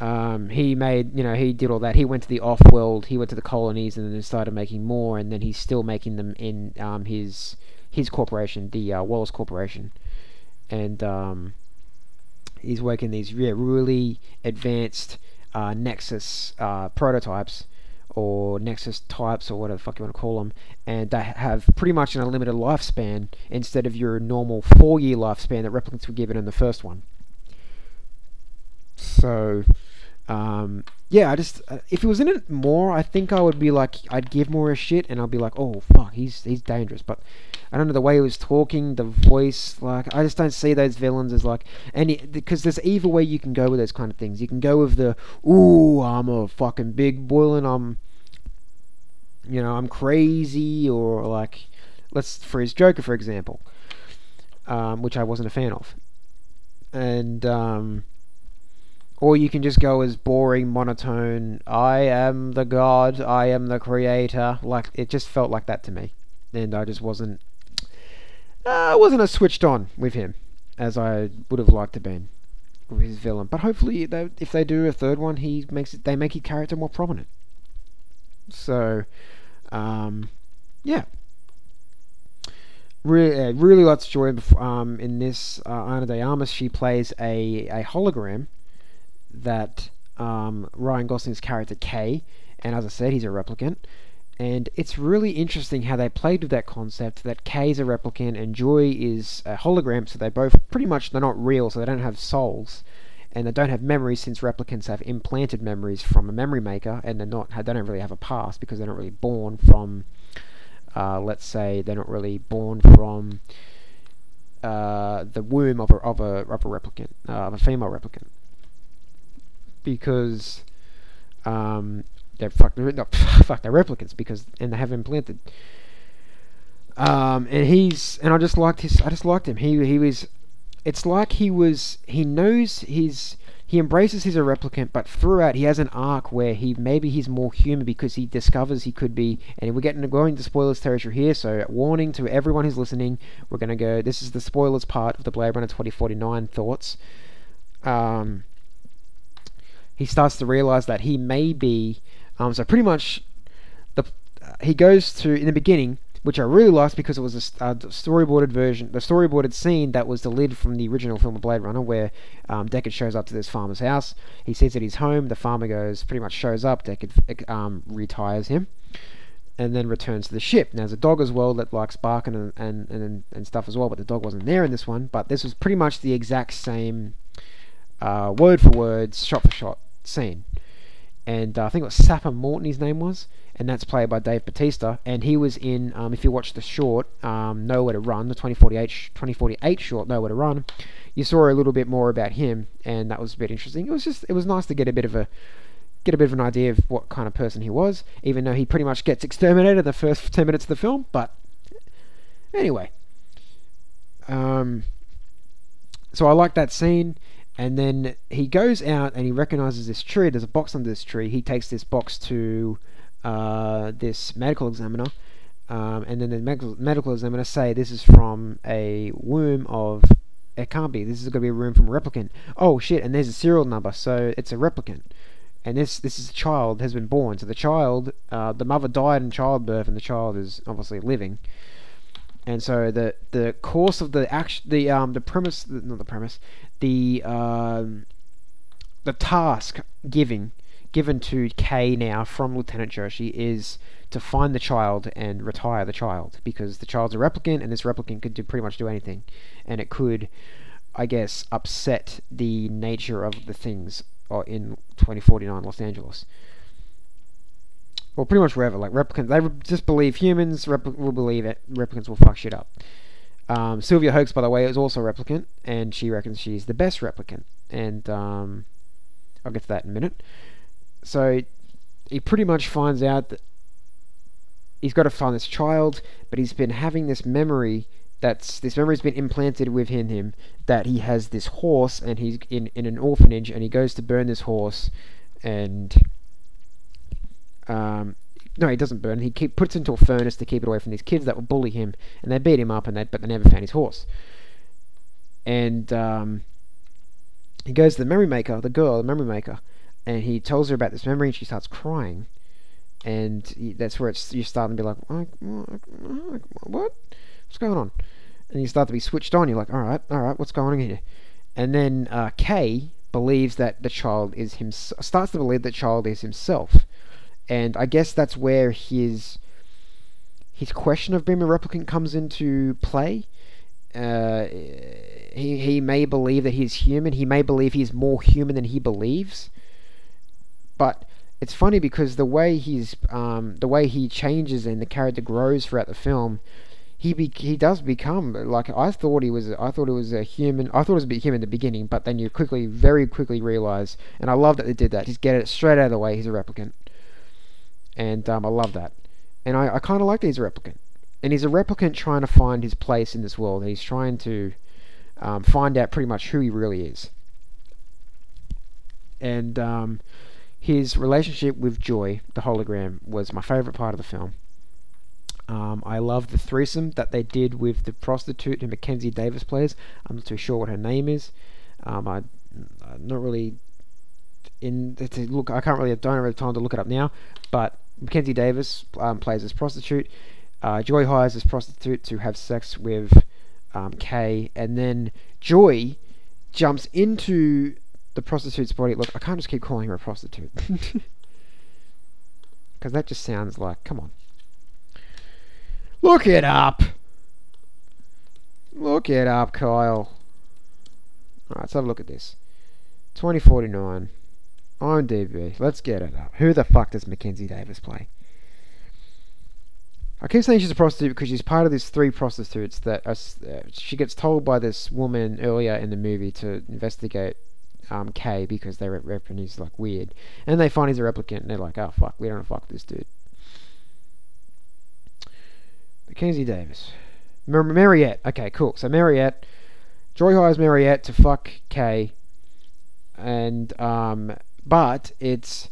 um, he made, you know, he did all that. He went to the off-world, he went to the colonies, and then started making more. And then he's still making them in um, his his corporation, the uh, Wallace Corporation, and um, he's working these yeah, really advanced uh, Nexus uh, prototypes or Nexus types or whatever the fuck you want to call them, and they have pretty much an unlimited lifespan instead of your normal four-year lifespan that replicants were given in the first one. So um, yeah, I just uh, if he was in it more, I think I would be like I'd give more a shit, and I'd be like, oh fuck, he's he's dangerous. But I don't know the way he was talking, the voice, like I just don't see those villains as like any because there's either way you can go with those kind of things. You can go with the ooh, I'm a fucking big boy and I'm you know I'm crazy, or like let's freeze Joker for example, um, which I wasn't a fan of, and um, or you can just go as boring, monotone, I am the god, I am the creator. Like, it just felt like that to me. And I just wasn't, I uh, wasn't as switched on with him as I would have liked to been with his villain. But hopefully, they, if they do a third one, he makes it, they make his character more prominent. So, um, yeah. Really, really lots of joy um, in this. Uh, Ana de Armas, she plays a, a hologram that um, Ryan Gosling's character Kay, and as I said, he's a replicant. And it's really interesting how they played with that concept that K is a replicant and Joy is a hologram, so they both pretty much they're not real, so they don't have souls, and they don't have memories since replicants have implanted memories from a memory maker, and they're not they don't really have a past because they're not really born from, uh, let's say they're not really born from uh, the womb of a of a, of a replicant, uh, of a female replicant because um, they're no, fuck they're replicants because and they have implanted. Um, and he's and I just liked his I just liked him. He he was it's like he was he knows his he embraces he's a replicant, but throughout he has an arc where he maybe he's more human because he discovers he could be. And we're getting going to spoilers territory here, so warning to everyone who's listening, we're gonna go. This is the spoilers part of the Blade Runner 2049 thoughts. Um, he starts to realize that he may be. Um, so pretty much, the he goes to in the beginning which I really liked because it was a a storyboarded version, the storyboarded scene that was deleted from the original film of Blade Runner, where um, Deckard shows up to this farmer's house. He sees that he's home. The farmer goes, pretty much shows up. Deckard um, retires him, and then returns to the ship. Now, there's a dog as well that likes barking and, and, and, and stuff as well, but the dog wasn't there in this one. But this was pretty much the exact same uh, word for word, shot for shot scene. And uh, I think it was Sapper Morton, his name was, and that's played by Dave Bautista. And he was in, um, if you watch the short, um, Nowhere to Run, the 2048, sh- 2048 short, Nowhere to Run, you saw a little bit more about him, and that was a bit interesting. It was just, it was nice to get a bit of a, get a bit of an idea of what kind of person he was, even though he pretty much gets exterminated in the first 10 minutes of the film. But anyway, um, so I like that scene. And then he goes out and he recognizes this tree. There's a box under this tree. He takes this box to uh, this medical examiner. Um, and then the medical, examiner say this is from a womb of it can't be. This is going to be a room from a replicant. Oh shit! And there's a serial number, so it's a replicant. And this this is a child has been born. So the child, uh, the mother died in childbirth, and the child is obviously living. And so the the course of the action, the um the premise, not the premise, the um the task giving given to Kay now from Lieutenant Joshi is to find the child and retire the child because the child's a replicant and this replicant could do pretty much do anything, and it could, I guess, upset the nature of the things uh, in 2049 Los Angeles. Well, pretty much wherever. Like replicants, they just believe humans repli- will believe it. Replicants will fuck shit up. Um, Sylvia Hoeks, by the way, is also a replicant, and she reckons she's the best replicant. And um, I'll get to that in a minute. So he pretty much finds out that he's got to find this child, but he's been having this memory that's this memory's been implanted within him that he has this horse and he's in, in an orphanage and he goes to burn this horse and um, no he doesn't burn he keep, puts into a furnace to keep it away from these kids that will bully him and they beat him up and they but they never found his horse and um, he goes to the memory maker the girl the memory maker and he tells her about this memory and she starts crying and that's where it's you're starting to be like, "Like, what? what? What's going on? And you start to be switched on. You're like, all right, all right, what's going on here? And then uh, Kay believes that the child is him starts to believe that child is himself, and I guess that's where his his question of being a replicant comes into play. Uh, he he may believe that he's human. He may believe he's more human than he believes, but it's funny because the way he's um, the way he changes and the character grows throughout the film, he be- he does become like I thought he was. I thought it was a human. I thought it was a bit human in the beginning, but then you quickly, very quickly realize, and I love that they did that. Just get it straight out of the way. He's a replicant, and um, I love that. And I, I kind of like that he's a replicant, and he's a replicant trying to find his place in this world. He's trying to um, find out pretty much who he really is, and um, his relationship with Joy, the hologram, was my favorite part of the film. Um, I love the threesome that they did with the prostitute who Mackenzie Davis plays. I'm not too sure what her name is. Um, I, I'm not really in to look. I can't really. I don't have time to look it up now. But Mackenzie Davis um, plays as prostitute. Uh, Joy hires this prostitute to have sex with um, Kay, and then Joy jumps into the prostitute's body. Look, I can't just keep calling her a prostitute. Because that just sounds like, come on. Look it up. Look it up, Kyle. Alright, let's have a look at this. 2049. IMDb. Let's get it up. Who the fuck does Mackenzie Davis play? I keep saying she's a prostitute because she's part of these three prostitutes that are, uh, she gets told by this woman earlier in the movie to investigate um, Kay because they reckon he's like weird, and they find he's a replicant, and they're like, "Oh fuck, we don't fuck this dude." Mackenzie Davis, Mar- Mariette. Okay, cool. So Mariette, Joy hires Mariette to fuck Kay, and um, but it's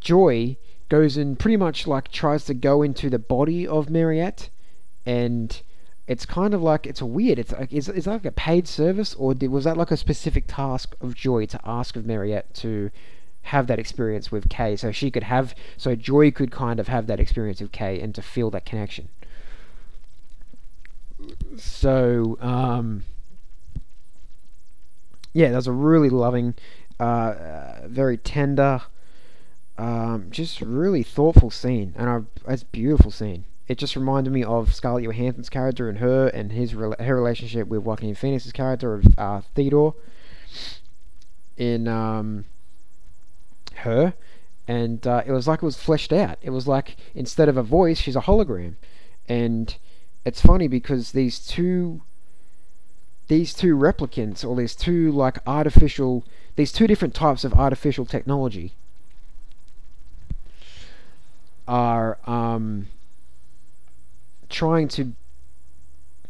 Joy goes and pretty much like tries to go into the body of Mariette, and it's kind of like it's weird. It's like is is that like a paid service or did, was that like a specific task of Joy to ask of Mariette to have that experience with Kay, so she could have so Joy could kind of have that experience with Kay and to feel that connection. so um, yeah, that was a really loving, uh, uh, very tender, um, just really thoughtful scene, and I, it's a beautiful scene. It just reminded me of Scarlett Johansson's character and her, and his her relationship with Joaquin Phoenix's character of uh, Theodore in um, her, and uh, it was like it was fleshed out. It was like instead of a voice, she's a hologram, and it's funny because these two these two replicants or these two like artificial these two different types of artificial technology. Are um, trying to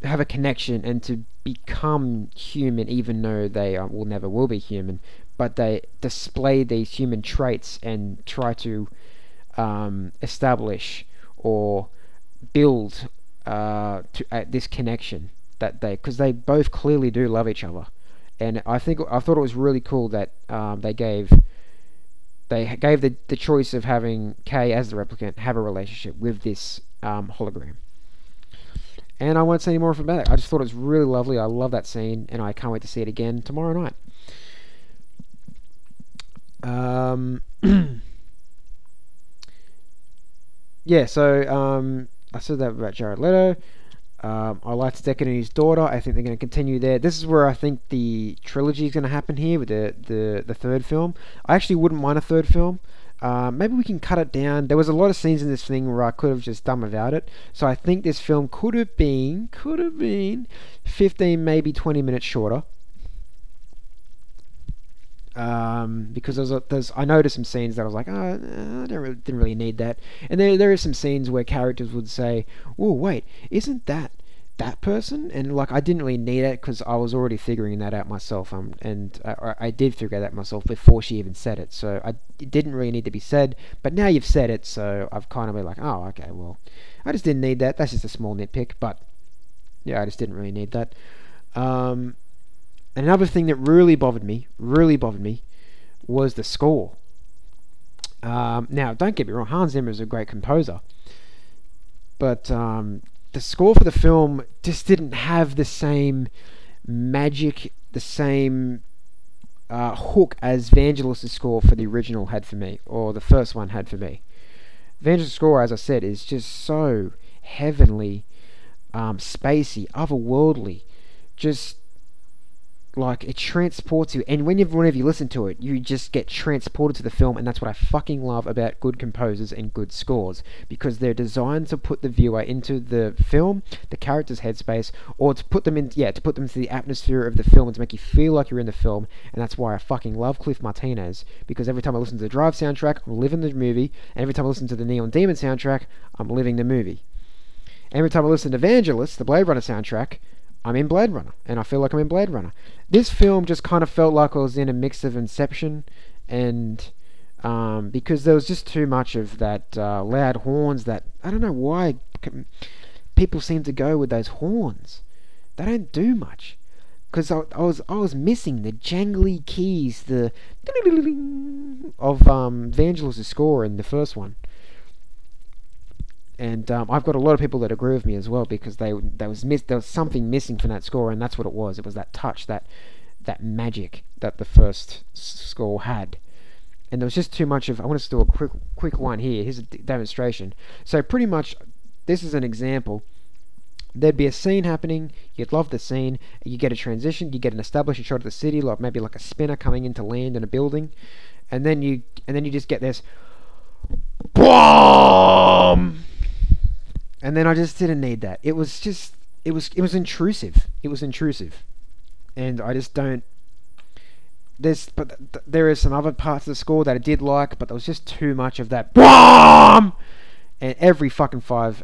have a connection and to become human even though they uh, will never will be human but they display these human traits and try to um, establish or build uh, to, uh, this connection that they because they both clearly do love each other, and I think I thought it was really cool that um, they gave they gave the the choice of having Kay as the replicant have a relationship with this um, hologram. And I won't say any more from that. I just thought it was really lovely. I love that scene, and I can't wait to see it again tomorrow night. Um, yeah, so um, I said that about Jared Leto. Um, I liked Deckard and his daughter. I think they're going to continue there. This is where I think the trilogy is going to happen here with the, the, the third film. I actually wouldn't mind a third film. Uh, maybe we can cut it down. There was a lot of scenes in this thing where I could have just done without it. So I think this film could have been, could have been 15, maybe 20 minutes shorter um, because there's, a, there's I noticed some scenes that I was like, oh, I don't really, didn't really need that. And there there are some scenes where characters would say, "Oh, wait, isn't that that person?" And like I didn't really need it because I was already figuring that out myself. Um, and I, I did figure that myself before she even said it. So I it didn't really need to be said. But now you've said it, so I've kind of been like, oh, okay, well, I just didn't need that. That's just a small nitpick, but yeah, I just didn't really need that. Um, another thing that really bothered me, really bothered me, was the score. Um, now, don't get me wrong, Hans Zimmer is a great composer, but um, the score for the film just didn't have the same magic, the same uh, hook as Vangelis' score for the original had for me, or the first one had for me. Vangelis' score, as I said, is just so heavenly, um, spacey, otherworldly, just like it transports you and whenever whenever you listen to it you just get transported to the film and that's what I fucking love about good composers and good scores because they're designed to put the viewer into the film the character's headspace or to put them in yeah to put them into the atmosphere of the film and to make you feel like you're in the film and that's why I fucking love Cliff Martinez because every time I listen to the Drive soundtrack I'm living the movie and every time I listen to the Neon Demon soundtrack I'm living the movie. Every time I listen to Vangelis the Blade Runner soundtrack I'm in Blade Runner, and I feel like I'm in Blade Runner. This film just kind of felt like I was in a mix of Inception and um, because there was just too much of that uh, loud horns that I don't know why people seem to go with those horns. They don't do much because I, I, was I was missing the jangly keys, the of um, Vangelis' score in the first one and um, I've got a lot of people that agree with me as well because they there was miss, there was something missing from that score, and that's what it was. It was that touch, that that magic that the first score had, and there was just too much of. I want to do a quick quick one here. Here's a demonstration. So pretty much, this is an example. There'd be a scene happening. You'd love the scene. You get a transition. You get an establishing shot of the city, like maybe like a spinner coming into land in a building, and then you and then you just get this. Boom! And then I just didn't need that. It was just it was it was intrusive. It was intrusive, and I just don't. There's but th- there is some other parts of the score that I did like, but there was just too much of that. BOOM! And every fucking five,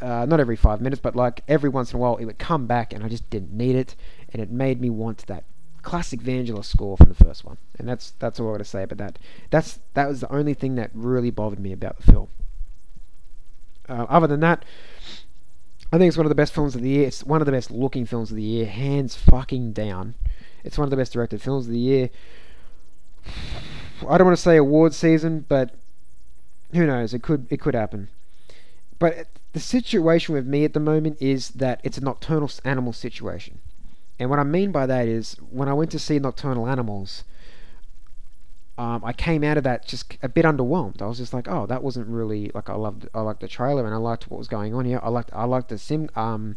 uh, not every five minutes, but like every once in a while, it would come back, and I just didn't need it, and it made me want that classic Vangelis score from the first one. And that's that's all I got to say about that. That's that was the only thing that really bothered me about the film. Uh, other than that, I think it's one of the best films of the year. It's one of the best looking films of the year, hands fucking down. It's one of the best directed films of the year. I don't want to say award season, but who knows? It could it could happen. But the situation with me at the moment is that it's a nocturnal animal situation. And what I mean by that is when I went to see Nocturnal Animals, um, I came out of that just a bit underwhelmed. I was just like, oh, that wasn't really like I loved I liked the trailer and I liked what was going on here. I liked I liked the sim um,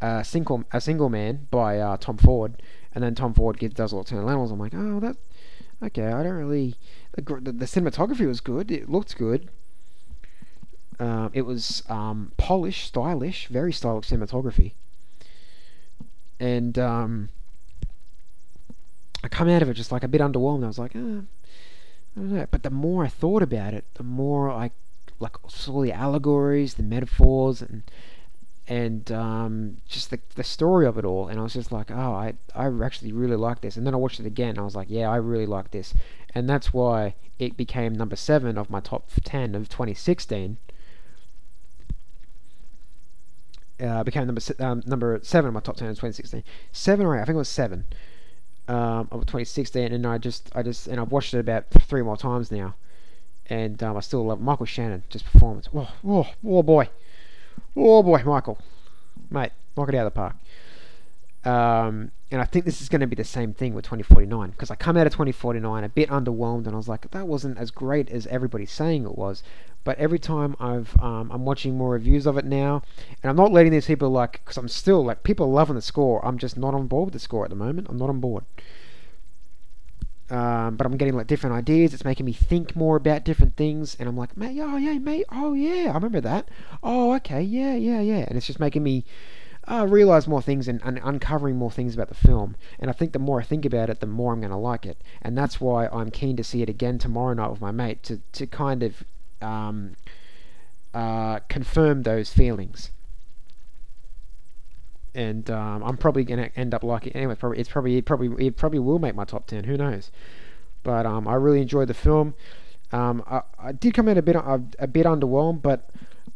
uh, single a single man by uh, Tom Ford, and then Tom Ford gives, does Nocturnal Animals. I'm like, oh, that okay. I don't really the, the, the cinematography was good. It looked good. Um, it was um, polished, stylish, very stylish cinematography. And um, I come out of it just like a bit underwhelmed. I was like, eh, I don't know. But the more I thought about it, the more I like saw the allegories, the metaphors, and and um, just the the story of it all. And I was just like, oh, I I actually really like this. And then I watched it again. I was like, yeah, I really like this. And that's why it became number seven of my top ten of 2016. Uh, became number um, number seven of my top ten in 2016. Seven or eight, I think it was seven um, of 2016, and I just I just and I've watched it about three more times now, and um, I still love Michael Shannon just performance. Oh, oh, oh boy, oh boy, Michael, mate, knock it out of the park. Um, and I think this is going to be the same thing with 2049 because I come out of 2049 a bit underwhelmed, and I was like, that wasn't as great as everybody's saying it was. But every time I've um, I'm watching more reviews of it now, and I'm not letting these people like because I'm still like people are loving the score. I'm just not on board with the score at the moment. I'm not on board. Um, but I'm getting like different ideas. It's making me think more about different things, and I'm like, mate, oh yeah, mate, oh yeah, I remember that. Oh okay, yeah, yeah, yeah, and it's just making me uh, realize more things and, and uncovering more things about the film. And I think the more I think about it, the more I'm going to like it, and that's why I'm keen to see it again tomorrow night with my mate to to kind of um, uh, confirm those feelings. And um, I'm probably gonna end up liking it anyway. Probably it's probably it probably it probably will make my top ten. Who knows? But um, I really enjoyed the film. Um, I, I did come in a bit a, a bit underwhelmed, but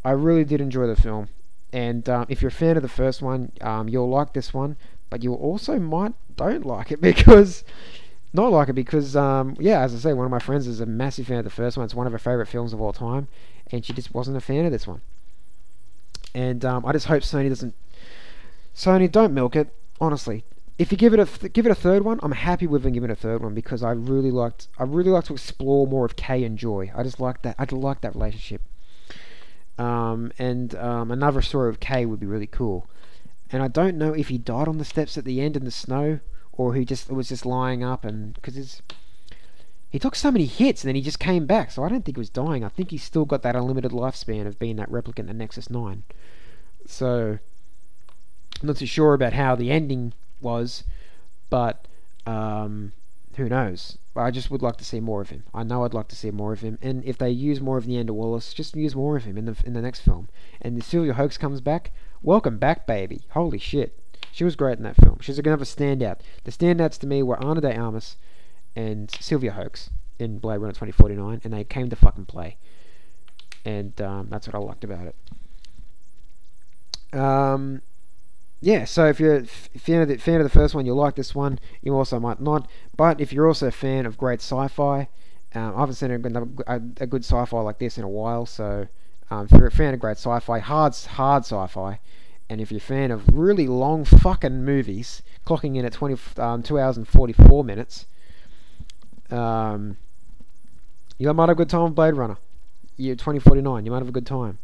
I really did enjoy the film. And um, if you're a fan of the first one, um, you'll like this one. But you also might don't like it because not like it because um, yeah, as I say, one of my friends is a massive fan of the first one. It's one of her favorite films of all time, and she just wasn't a fan of this one. And um, I just hope Sony doesn't. Sony, don't milk it. Honestly, if you give it a th- give it a third one, I'm happy with them giving it a third one because I really liked I really like to explore more of Kay and Joy. I just like that. I like that relationship. Um, and um, another story of Kay would be really cool. And I don't know if he died on the steps at the end in the snow or he just was just lying up and because he took so many hits and then he just came back. So I don't think he was dying. I think he's still got that unlimited lifespan of being that replicant in Nexus Nine. So I'm not too sure about how the ending was, but um, who knows? I just would like to see more of him. I know I'd like to see more of him, and if they use more of Niander Wallace, just use more of him in the in the next film. And if Sylvia Hoeks comes back, welcome back, baby. Holy shit, she was great in that film. She's another standout. The standouts to me were Ana de Armas and Sylvia Hoeks in Blade Runner 2049, and they came to fucking play. And um, that's what I liked about it. Um, yeah, so if you're a fan of, the, fan of the first one, you'll like this one. You also might not. But if you're also a fan of great sci-fi, um, I haven't seen a good, a, a good sci-fi like this in a while. So um, if you're a fan of great sci-fi, hard hard sci-fi, and if you're a fan of really long fucking movies, clocking in at 20, um, 2 hours and 44 minutes, um, you might have a good time with Blade Runner. Year 2049, you might have a good time.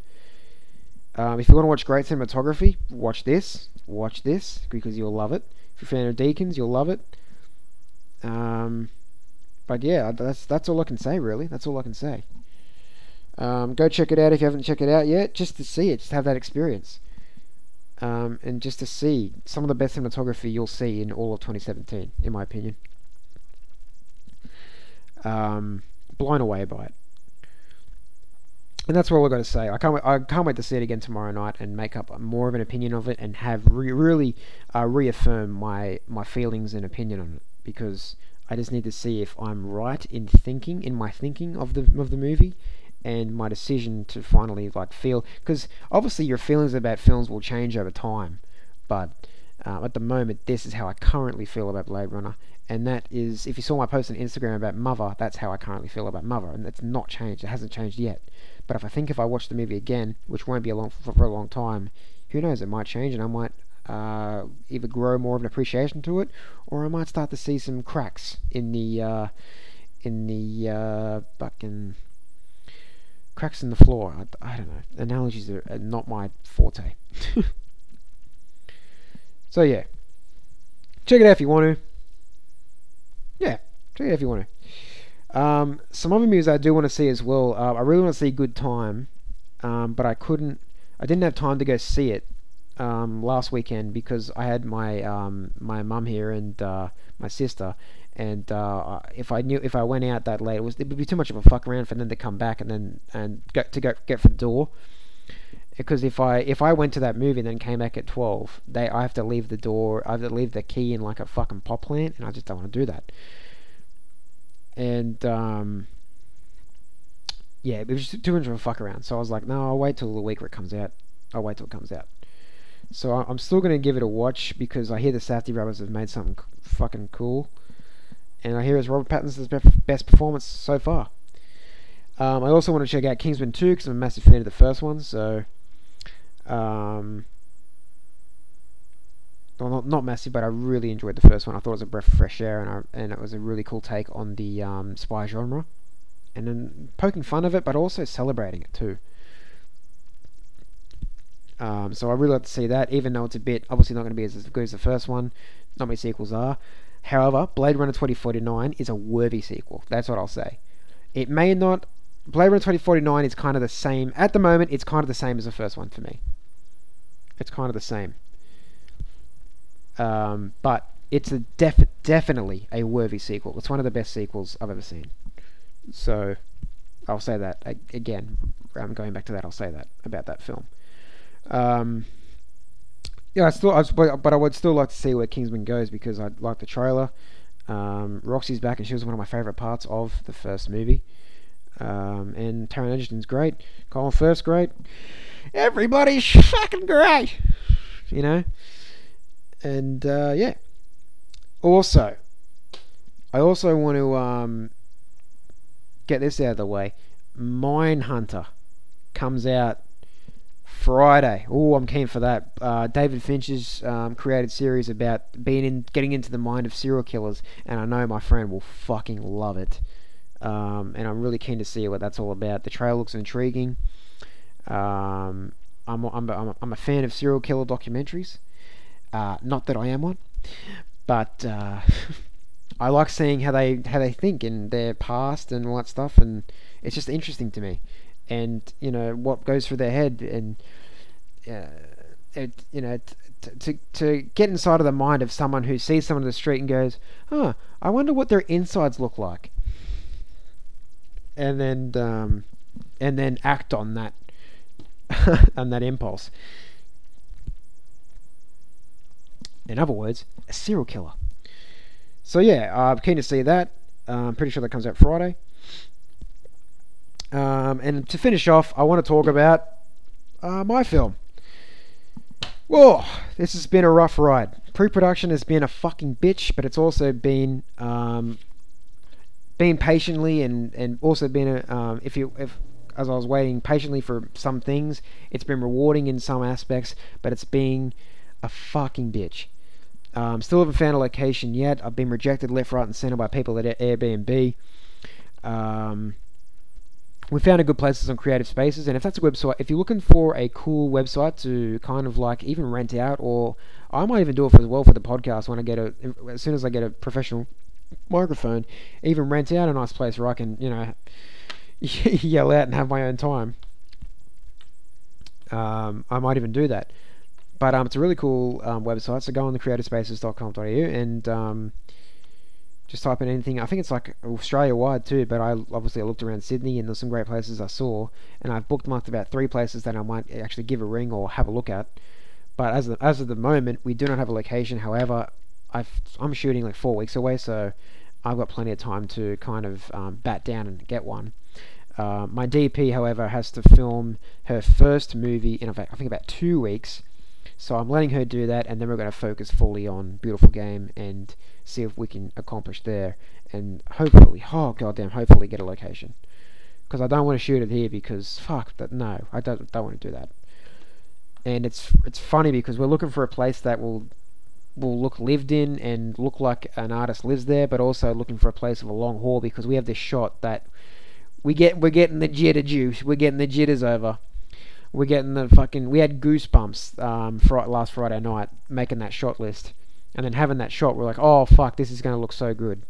Um, if you want to watch great cinematography, watch this. Watch this because you'll love it. If you're a fan of Deakins, you'll love it. Um, but yeah, that's that's all I can say really. That's all I can say. Um, go check it out if you haven't checked it out yet, just to see it, just have that experience, um, and just to see some of the best cinematography you'll see in all of 2017, in my opinion. Um, blown away by it and that's what we're going to say. I can't I can't wait to see it again tomorrow night and make up more of an opinion of it and have re- really uh, reaffirm my my feelings and opinion on it because I just need to see if I'm right in thinking in my thinking of the of the movie and my decision to finally like feel because obviously your feelings about films will change over time, but Uh, at the moment, this is how I currently feel about Blade Runner, and that is, if you saw my post on Instagram about Mother, that's how I currently feel about Mother, and it's not changed. It hasn't changed yet. But if I think if I watch the movie again, which won't be a long for, for a long time, who knows? It might change, and I might uh, either grow more of an appreciation to it, or I might start to see some cracks in the uh, in the uh, fucking cracks in the floor. I, I don't know. Analogies are, are not my forte. so yeah, check it out if you want to. Yeah, check it out if you want to. Um, some other movies I do want to see as well. Uh, I really want to see Good Time, um, but I couldn't. I didn't have time to go see it um, last weekend because I had my um, my mum here and uh, my sister, and uh, if I knew if I went out that late, it was it would be too much of a fuck around for them to come back and then and go to go get for the door. Because if I if I went to that movie and then came back at twelve, they I have to leave the door. I have to leave the key in like a fucking pop plant, and I just don't want to do that. And um, yeah, it was just too much of a fuck around. So I was like, no, I'll wait till the week where it comes out. I'll wait till it comes out. So I'm still gonna give it a watch because I hear the Safdie brothers have made something fucking cool, and I hear it's Robert Pattinson's best performance so far. Um, I also want to check out Kingsman 2 because I'm a massive fan of the first one. So, um, well, not not massive, but I really enjoyed the first one. I thought it was a breath of fresh air, and I, and it was a really cool take on the um, spy genre, and then poking fun of it, but also celebrating it too. Um, so I really like to see that, even though it's a bit obviously not going to be as good as the first one. Not many sequels are. However, Blade Runner 2049 is a worthy sequel. That's what I'll say. It may not. Blade Runner 2049 is kind of the same. At the moment, it's kind of the same as the first one for me. It's kind of the same. Um, but it's a def- definitely a worthy sequel. It's one of the best sequels I've ever seen. So, I'll say that again. I'm going back to that. I'll say that about that film. Um, yeah, I still, I, but I would still like to see where Kingsman goes because I like the trailer. Um, Roxy's back, and she was one of my favorite parts of the first movie. Um, and Taron Egerton's great. Colin Firth's great. Everybody's fucking great. You know? And, uh, yeah. Also, I also want to um, get this out of the way. Mindhunter comes out Friday. Oh, I'm keen for that. Uh, David Fincher's um, created series about being in, getting into the mind of serial killers, and I know my friend will fucking love it. Um, and I'm really keen to see what that's all about. The trailer looks intriguing. Um, I'm, I'm, I'm, a fan of serial killer documentaries. Uh, not that I am one, but uh, I like seeing how they how they think and their past and all that stuff, and it's just interesting to me and you know what goes through their head and uh, it, you know t- to to get inside of the mind of someone who sees someone on the street and goes, "Huh, I wonder what their insides look like," and then um, and then act on that on that impulse. In other words, a serial killer. So yeah, I'm keen to see that. I'm pretty sure that comes out Friday. Um, and to finish off, I want to talk about uh, my film. Whoa, this has been a rough ride. Pre-production has been a fucking bitch, but it's also been um, been patiently and and also been a um, if you if as I was waiting patiently for some things, it's been rewarding in some aspects, but it's been a fucking bitch. Um, still haven't found a location yet. I've been rejected left, right, and center by people at Airbnb. Um, we found a good places on creative spaces and if that's a website if you're looking for a cool website to kind of like even rent out or i might even do it for as well for the podcast when i get a as soon as i get a professional microphone even rent out a nice place where i can you know yell out and have my own time um, i might even do that but um, it's a really cool um, website so go on the creativespaces.com.au and um, just type in anything. I think it's like Australia wide too, but I obviously I looked around Sydney and there's some great places I saw, and I've bookmarked about three places that I might actually give a ring or have a look at. But as of, as of the moment, we do not have a location. However, i am shooting like four weeks away, so I've got plenty of time to kind of um, bat down and get one. Uh, my DP, however, has to film her first movie in I think about two weeks. So I'm letting her do that, and then we're going to focus fully on Beautiful Game and see if we can accomplish there, and hopefully, oh goddamn, hopefully get a location. Because I don't want to shoot it here because fuck that. No, I don't don't want to do that. And it's it's funny because we're looking for a place that will will look lived in and look like an artist lives there, but also looking for a place of a long haul because we have this shot that we get we're getting the jitter juice, we're getting the jitters over. We're getting the fucking. We had goosebumps um, for last Friday night making that shot list, and then having that shot, we're like, oh fuck, this is going to look so good,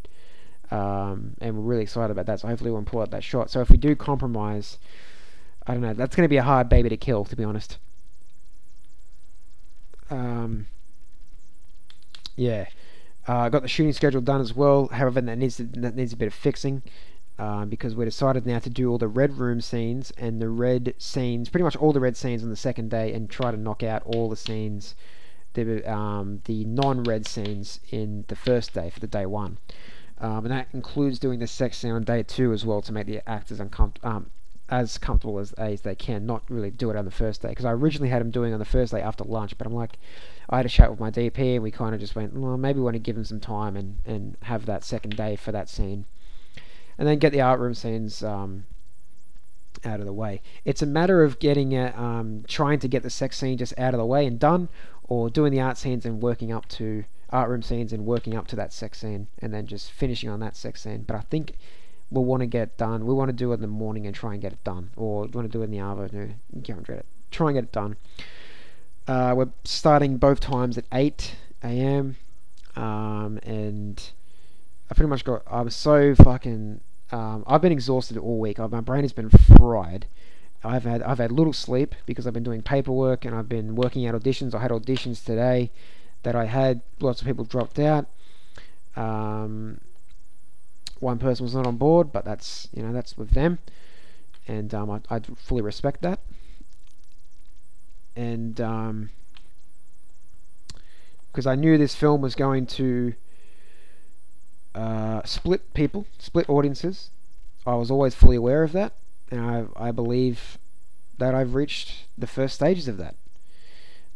um, and we're really excited about that. So hopefully we'll pull out that shot. So if we do compromise, I don't know, that's going to be a hard baby to kill, to be honest. Um, yeah. I uh, got the shooting schedule done as well. However, that needs to, that needs a bit of fixing uh, because we decided now to do all the red room scenes and the red scenes, pretty much all the red scenes on the second day, and try to knock out all the scenes, the um, the non-red scenes in the first day for the day one. Um, and that includes doing the sex scene on day two as well to make the actors uncomfortable, um, as comfortable as, as they can. Not really do it on the first day because I originally had them doing on the first day after lunch, but I'm like, I had a chat with my DP and we kind of just went, well, maybe we want to give them some time and and have that second day for that scene, and then get the art room scenes. Um, out of the way. It's a matter of getting it, um, trying to get the sex scene just out of the way and done, or doing the art scenes and working up to art room scenes and working up to that sex scene, and then just finishing on that sex scene. But I think we'll want to get done. We want to do it in the morning and try and get it done, or we want to do it in the afternoon. Can't dread it. Try and get it done. Uh, we're starting both times at 8 a.m. Um, and I pretty much got. I was so fucking. Um, I've been exhausted all week. my brain has been fried. I've had I've had little sleep because I've been doing paperwork and I've been working out auditions. I had auditions today that I had. Lots of people dropped out. Um, one person was not on board, but that's you know that's with them, and um, I, I fully respect that. And um, because I knew this film was going to uh, split people, split audiences, I was always fully aware of that, and I I believe that I've reached the first stages of that.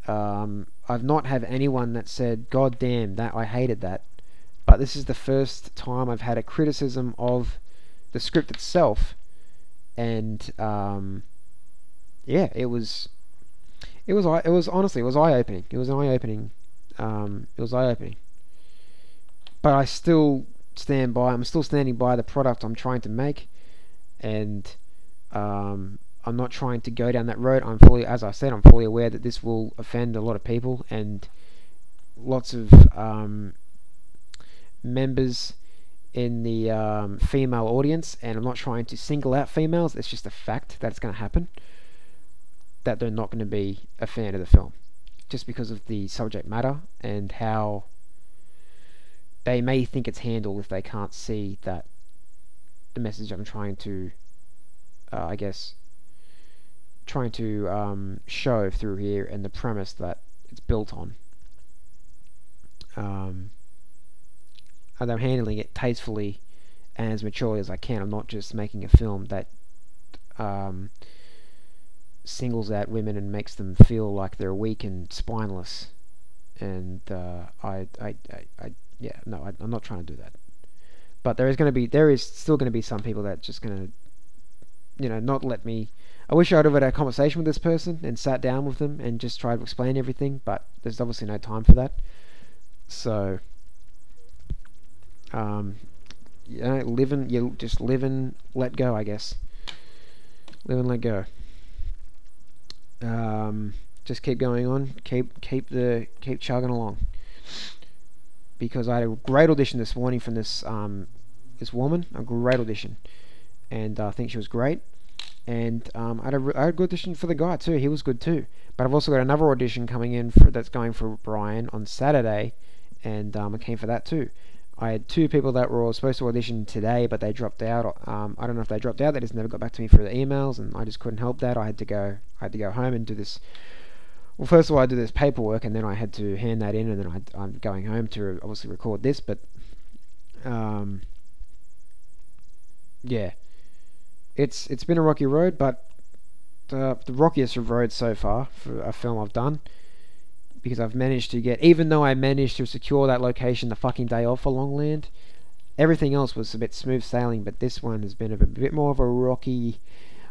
Um, I've not had anyone that said, "God damn, that I hated that," but this is the first time I've had a criticism of the script itself, and um, yeah, it was, it was, it was honestly, it was eye opening. It was an eye opening, um, it was eye opening. But I still stand by. I'm still standing by the product I'm trying to make, and um, I'm not trying to go down that road. I'm fully, as I said, I'm fully aware that this will offend a lot of people and lots of um, members in the um, female audience, and I'm not trying to single out females. It's just a fact that it's going to happen. That they're not going to be a fan of the film, just because of the subject matter and how they may think it's handled if they can't see that the message I'm trying to, uh, I guess, trying to um, show through here and the premise that it's built on. Um, and I'm handling it tastefully and as maturely as I can. I'm not just making a film that um, singles out women and makes them feel like they're weak and spineless. And uh, I, I, I, I, yeah, no, I, I'm not trying to do that. But there is going to be, there is still going to be some people that just going to, you know, not let me. I wish I'd have had a conversation with this person and sat down with them and just tried to explain everything, but there's obviously no time for that. So um, you know, live and you just live and let go, I guess. Live and let go. Um, just keep going on. Keep keep the keep chugging along. Because I had a great audition this morning from this um, this woman, a great audition, and uh, I think she was great. And um, I, had a, I had a good audition for the guy too. He was good too. But I've also got another audition coming in for that's going for Brian on Saturday, and um, I came for that too. I had two people that were supposed to audition today, but they dropped out. Um, I don't know if they dropped out. They just never got back to me for the emails, and I just couldn't help that. I had to go. I had to go home and do this. Well, first of all, I did this paperwork, and then I had to hand that in, and then I, am going home to obviously record this. But um, yeah, it's it's been a rocky road, but the the rockiest of roads so far for a film I've done. because I've managed to get, even though I managed to secure that location the fucking day off for Longland, everything else was a bit smooth sailing, but this one has been a bit more of a rocky,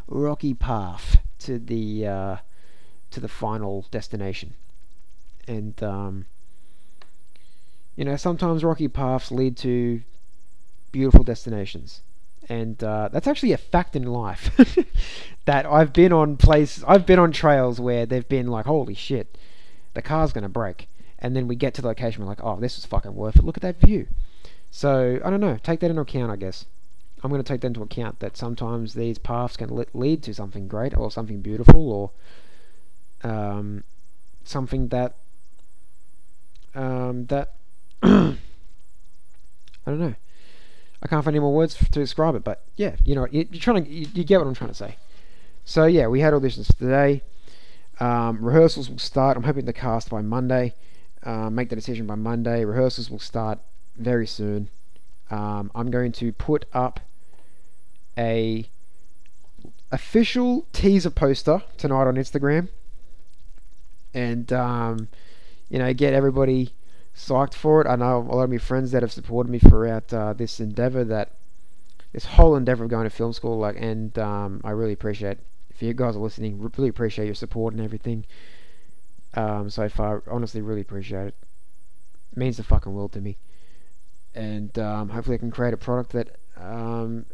rocky path to the uh, to the final destination, and um, you know sometimes rocky paths lead to beautiful destinations, and uh, that's actually a fact in life. that I've been on places, I've been on trails where they've been like, holy shit, the car's gonna break, and then we get to the location, we're like, oh, this is fucking worth it. Look at that view. So I don't know. Take that into account, I guess. I'm going to take that into account that sometimes these paths can lead to something great or something beautiful or um, something that um, that I don't know. I can't find any more words to describe it, but yeah, you know, you, are trying to you, you, get what I'm trying to say. So yeah, we had auditions today. Um, rehearsals will start. I'm hoping to cast by Monday. Uh, make the decision by Monday. Rehearsals will start very soon. Um, I'm going to put up a official teaser poster tonight on Instagram, and um, you know get everybody psyched for it. I know a lot of my friends that have supported me throughout uh, this endeavor, that this whole endeavor of going to film school, like, and um, I really appreciate if you guys are listening. Really appreciate your support and everything um, so far. Honestly, really appreciate it. it means the fucking world to me and um, hopefully I can create a product that, um,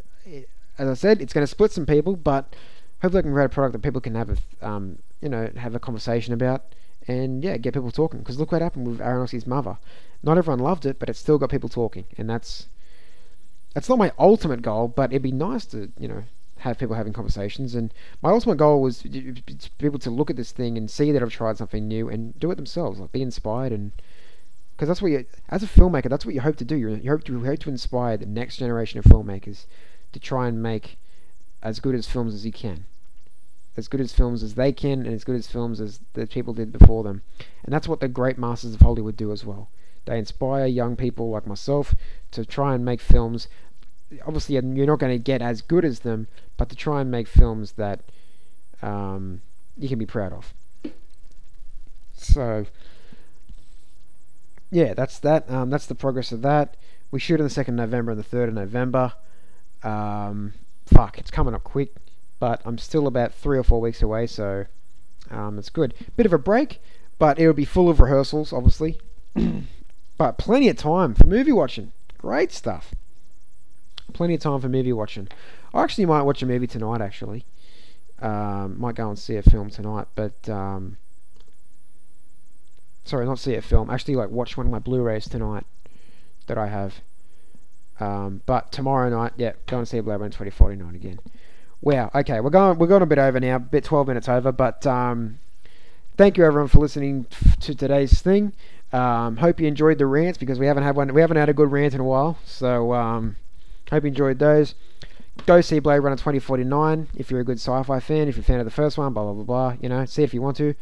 as I said, it's going to split some people, but hopefully I can create a product that people can have a, um, you know, have a conversation about, and yeah, get people talking. Because look what happened with Aronofsky's mother. Not everyone loved it, but it still got people talking, and that's that's not my ultimate goal, but it'd be nice to, you know, have people having conversations. And my ultimate goal was people to look at this thing and see that I've tried something new and do it themselves, like be inspired and because that's what you, as a filmmaker, that's what you hope to do. You hope to you hope to inspire the next generation of filmmakers to try and make as good as films as you can, as good as films as they can, and as good as films as the people did before them. And that's what the great masters of Hollywood do as well. They inspire young people like myself to try and make films. Obviously, you're not going to get as good as them, but to try and make films that um, you can be proud of. So yeah, that's that. Um, that's the progress of that. We shoot on the second of November and the third of November. Um, fuck, it's coming up quick, but I'm still about three or four weeks away, so um, it's good. Bit of a break, but it'll be full of rehearsals, obviously. but plenty of time for movie watching. Great stuff. Plenty of time for movie watching. I actually might watch a movie tonight. Actually, um, might go and see a film tonight, but um, sorry, not see a film. Actually, like watch one of my Blu-rays tonight that I have. Um, but tomorrow night, yeah, go and see Blade Runner 2049 again. Wow. Okay, we're going we're going a bit over now, bit 12 minutes over, but um, thank you everyone for listening to today's thing. Um, hope you enjoyed the rants because we haven't had one. We haven't had a good rant in a while, so um, hope you enjoyed those. Go see Blade Runner 2049 if you're a good sci-fi fan. If you're a fan of the first one, blah blah blah blah. You know, see if you want to.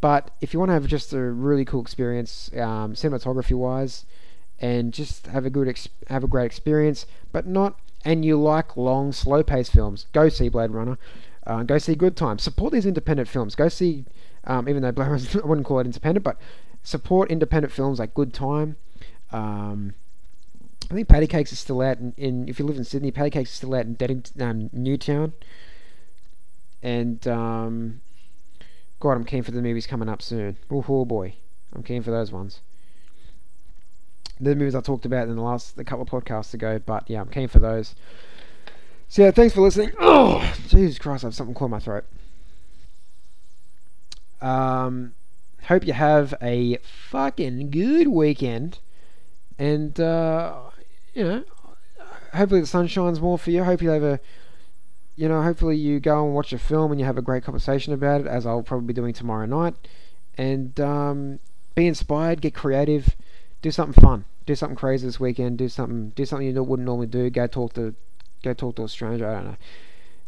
But if you want to have just a really cool experience, um, cinematography wise, and just have a good have a great experience, but not and you like long, slow paced films, go see Blade Runner. Uh, go see Good Time. Support these independent films. Go see, um, even though Blade Runner, I wouldn't call it independent, but support independent films like Good Time. Um, I think Patti Cakes is still out in, in, if you live in Sydney, Patti Cakes is still out in Deddington, um, Newtown. And um, God, I'm keen for the movies coming up soon. Oh, oh boy, I'm keen for those ones. The movies I talked about in the last a couple of podcasts ago, but yeah, I'm keen for those. So yeah, thanks for listening. Oh, Jesus Christ, I have something caught in my throat. Um, hope you have a fucking good weekend, and uh, you know, hopefully the sun shines more for you. Hope you have a you know, hopefully you go and watch a film and you have a great conversation about it, as I'll probably be doing tomorrow night. And um, be inspired, get creative, do something fun, do something crazy this weekend, do something, do something you wouldn't normally do. Go talk to, go talk to a stranger. I don't know.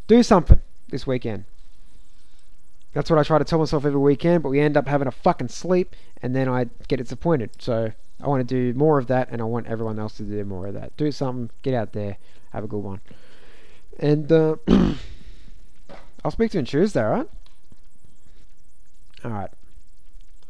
Do something this weekend. That's what I try to tell myself every weekend, but we end up having a fucking sleep, and then I get disappointed. So I want to do more of that, and I want everyone else to do more of that. Do something, get out there, have a good one. And uh, I'll speak to you on Tuesday, alright? Alright.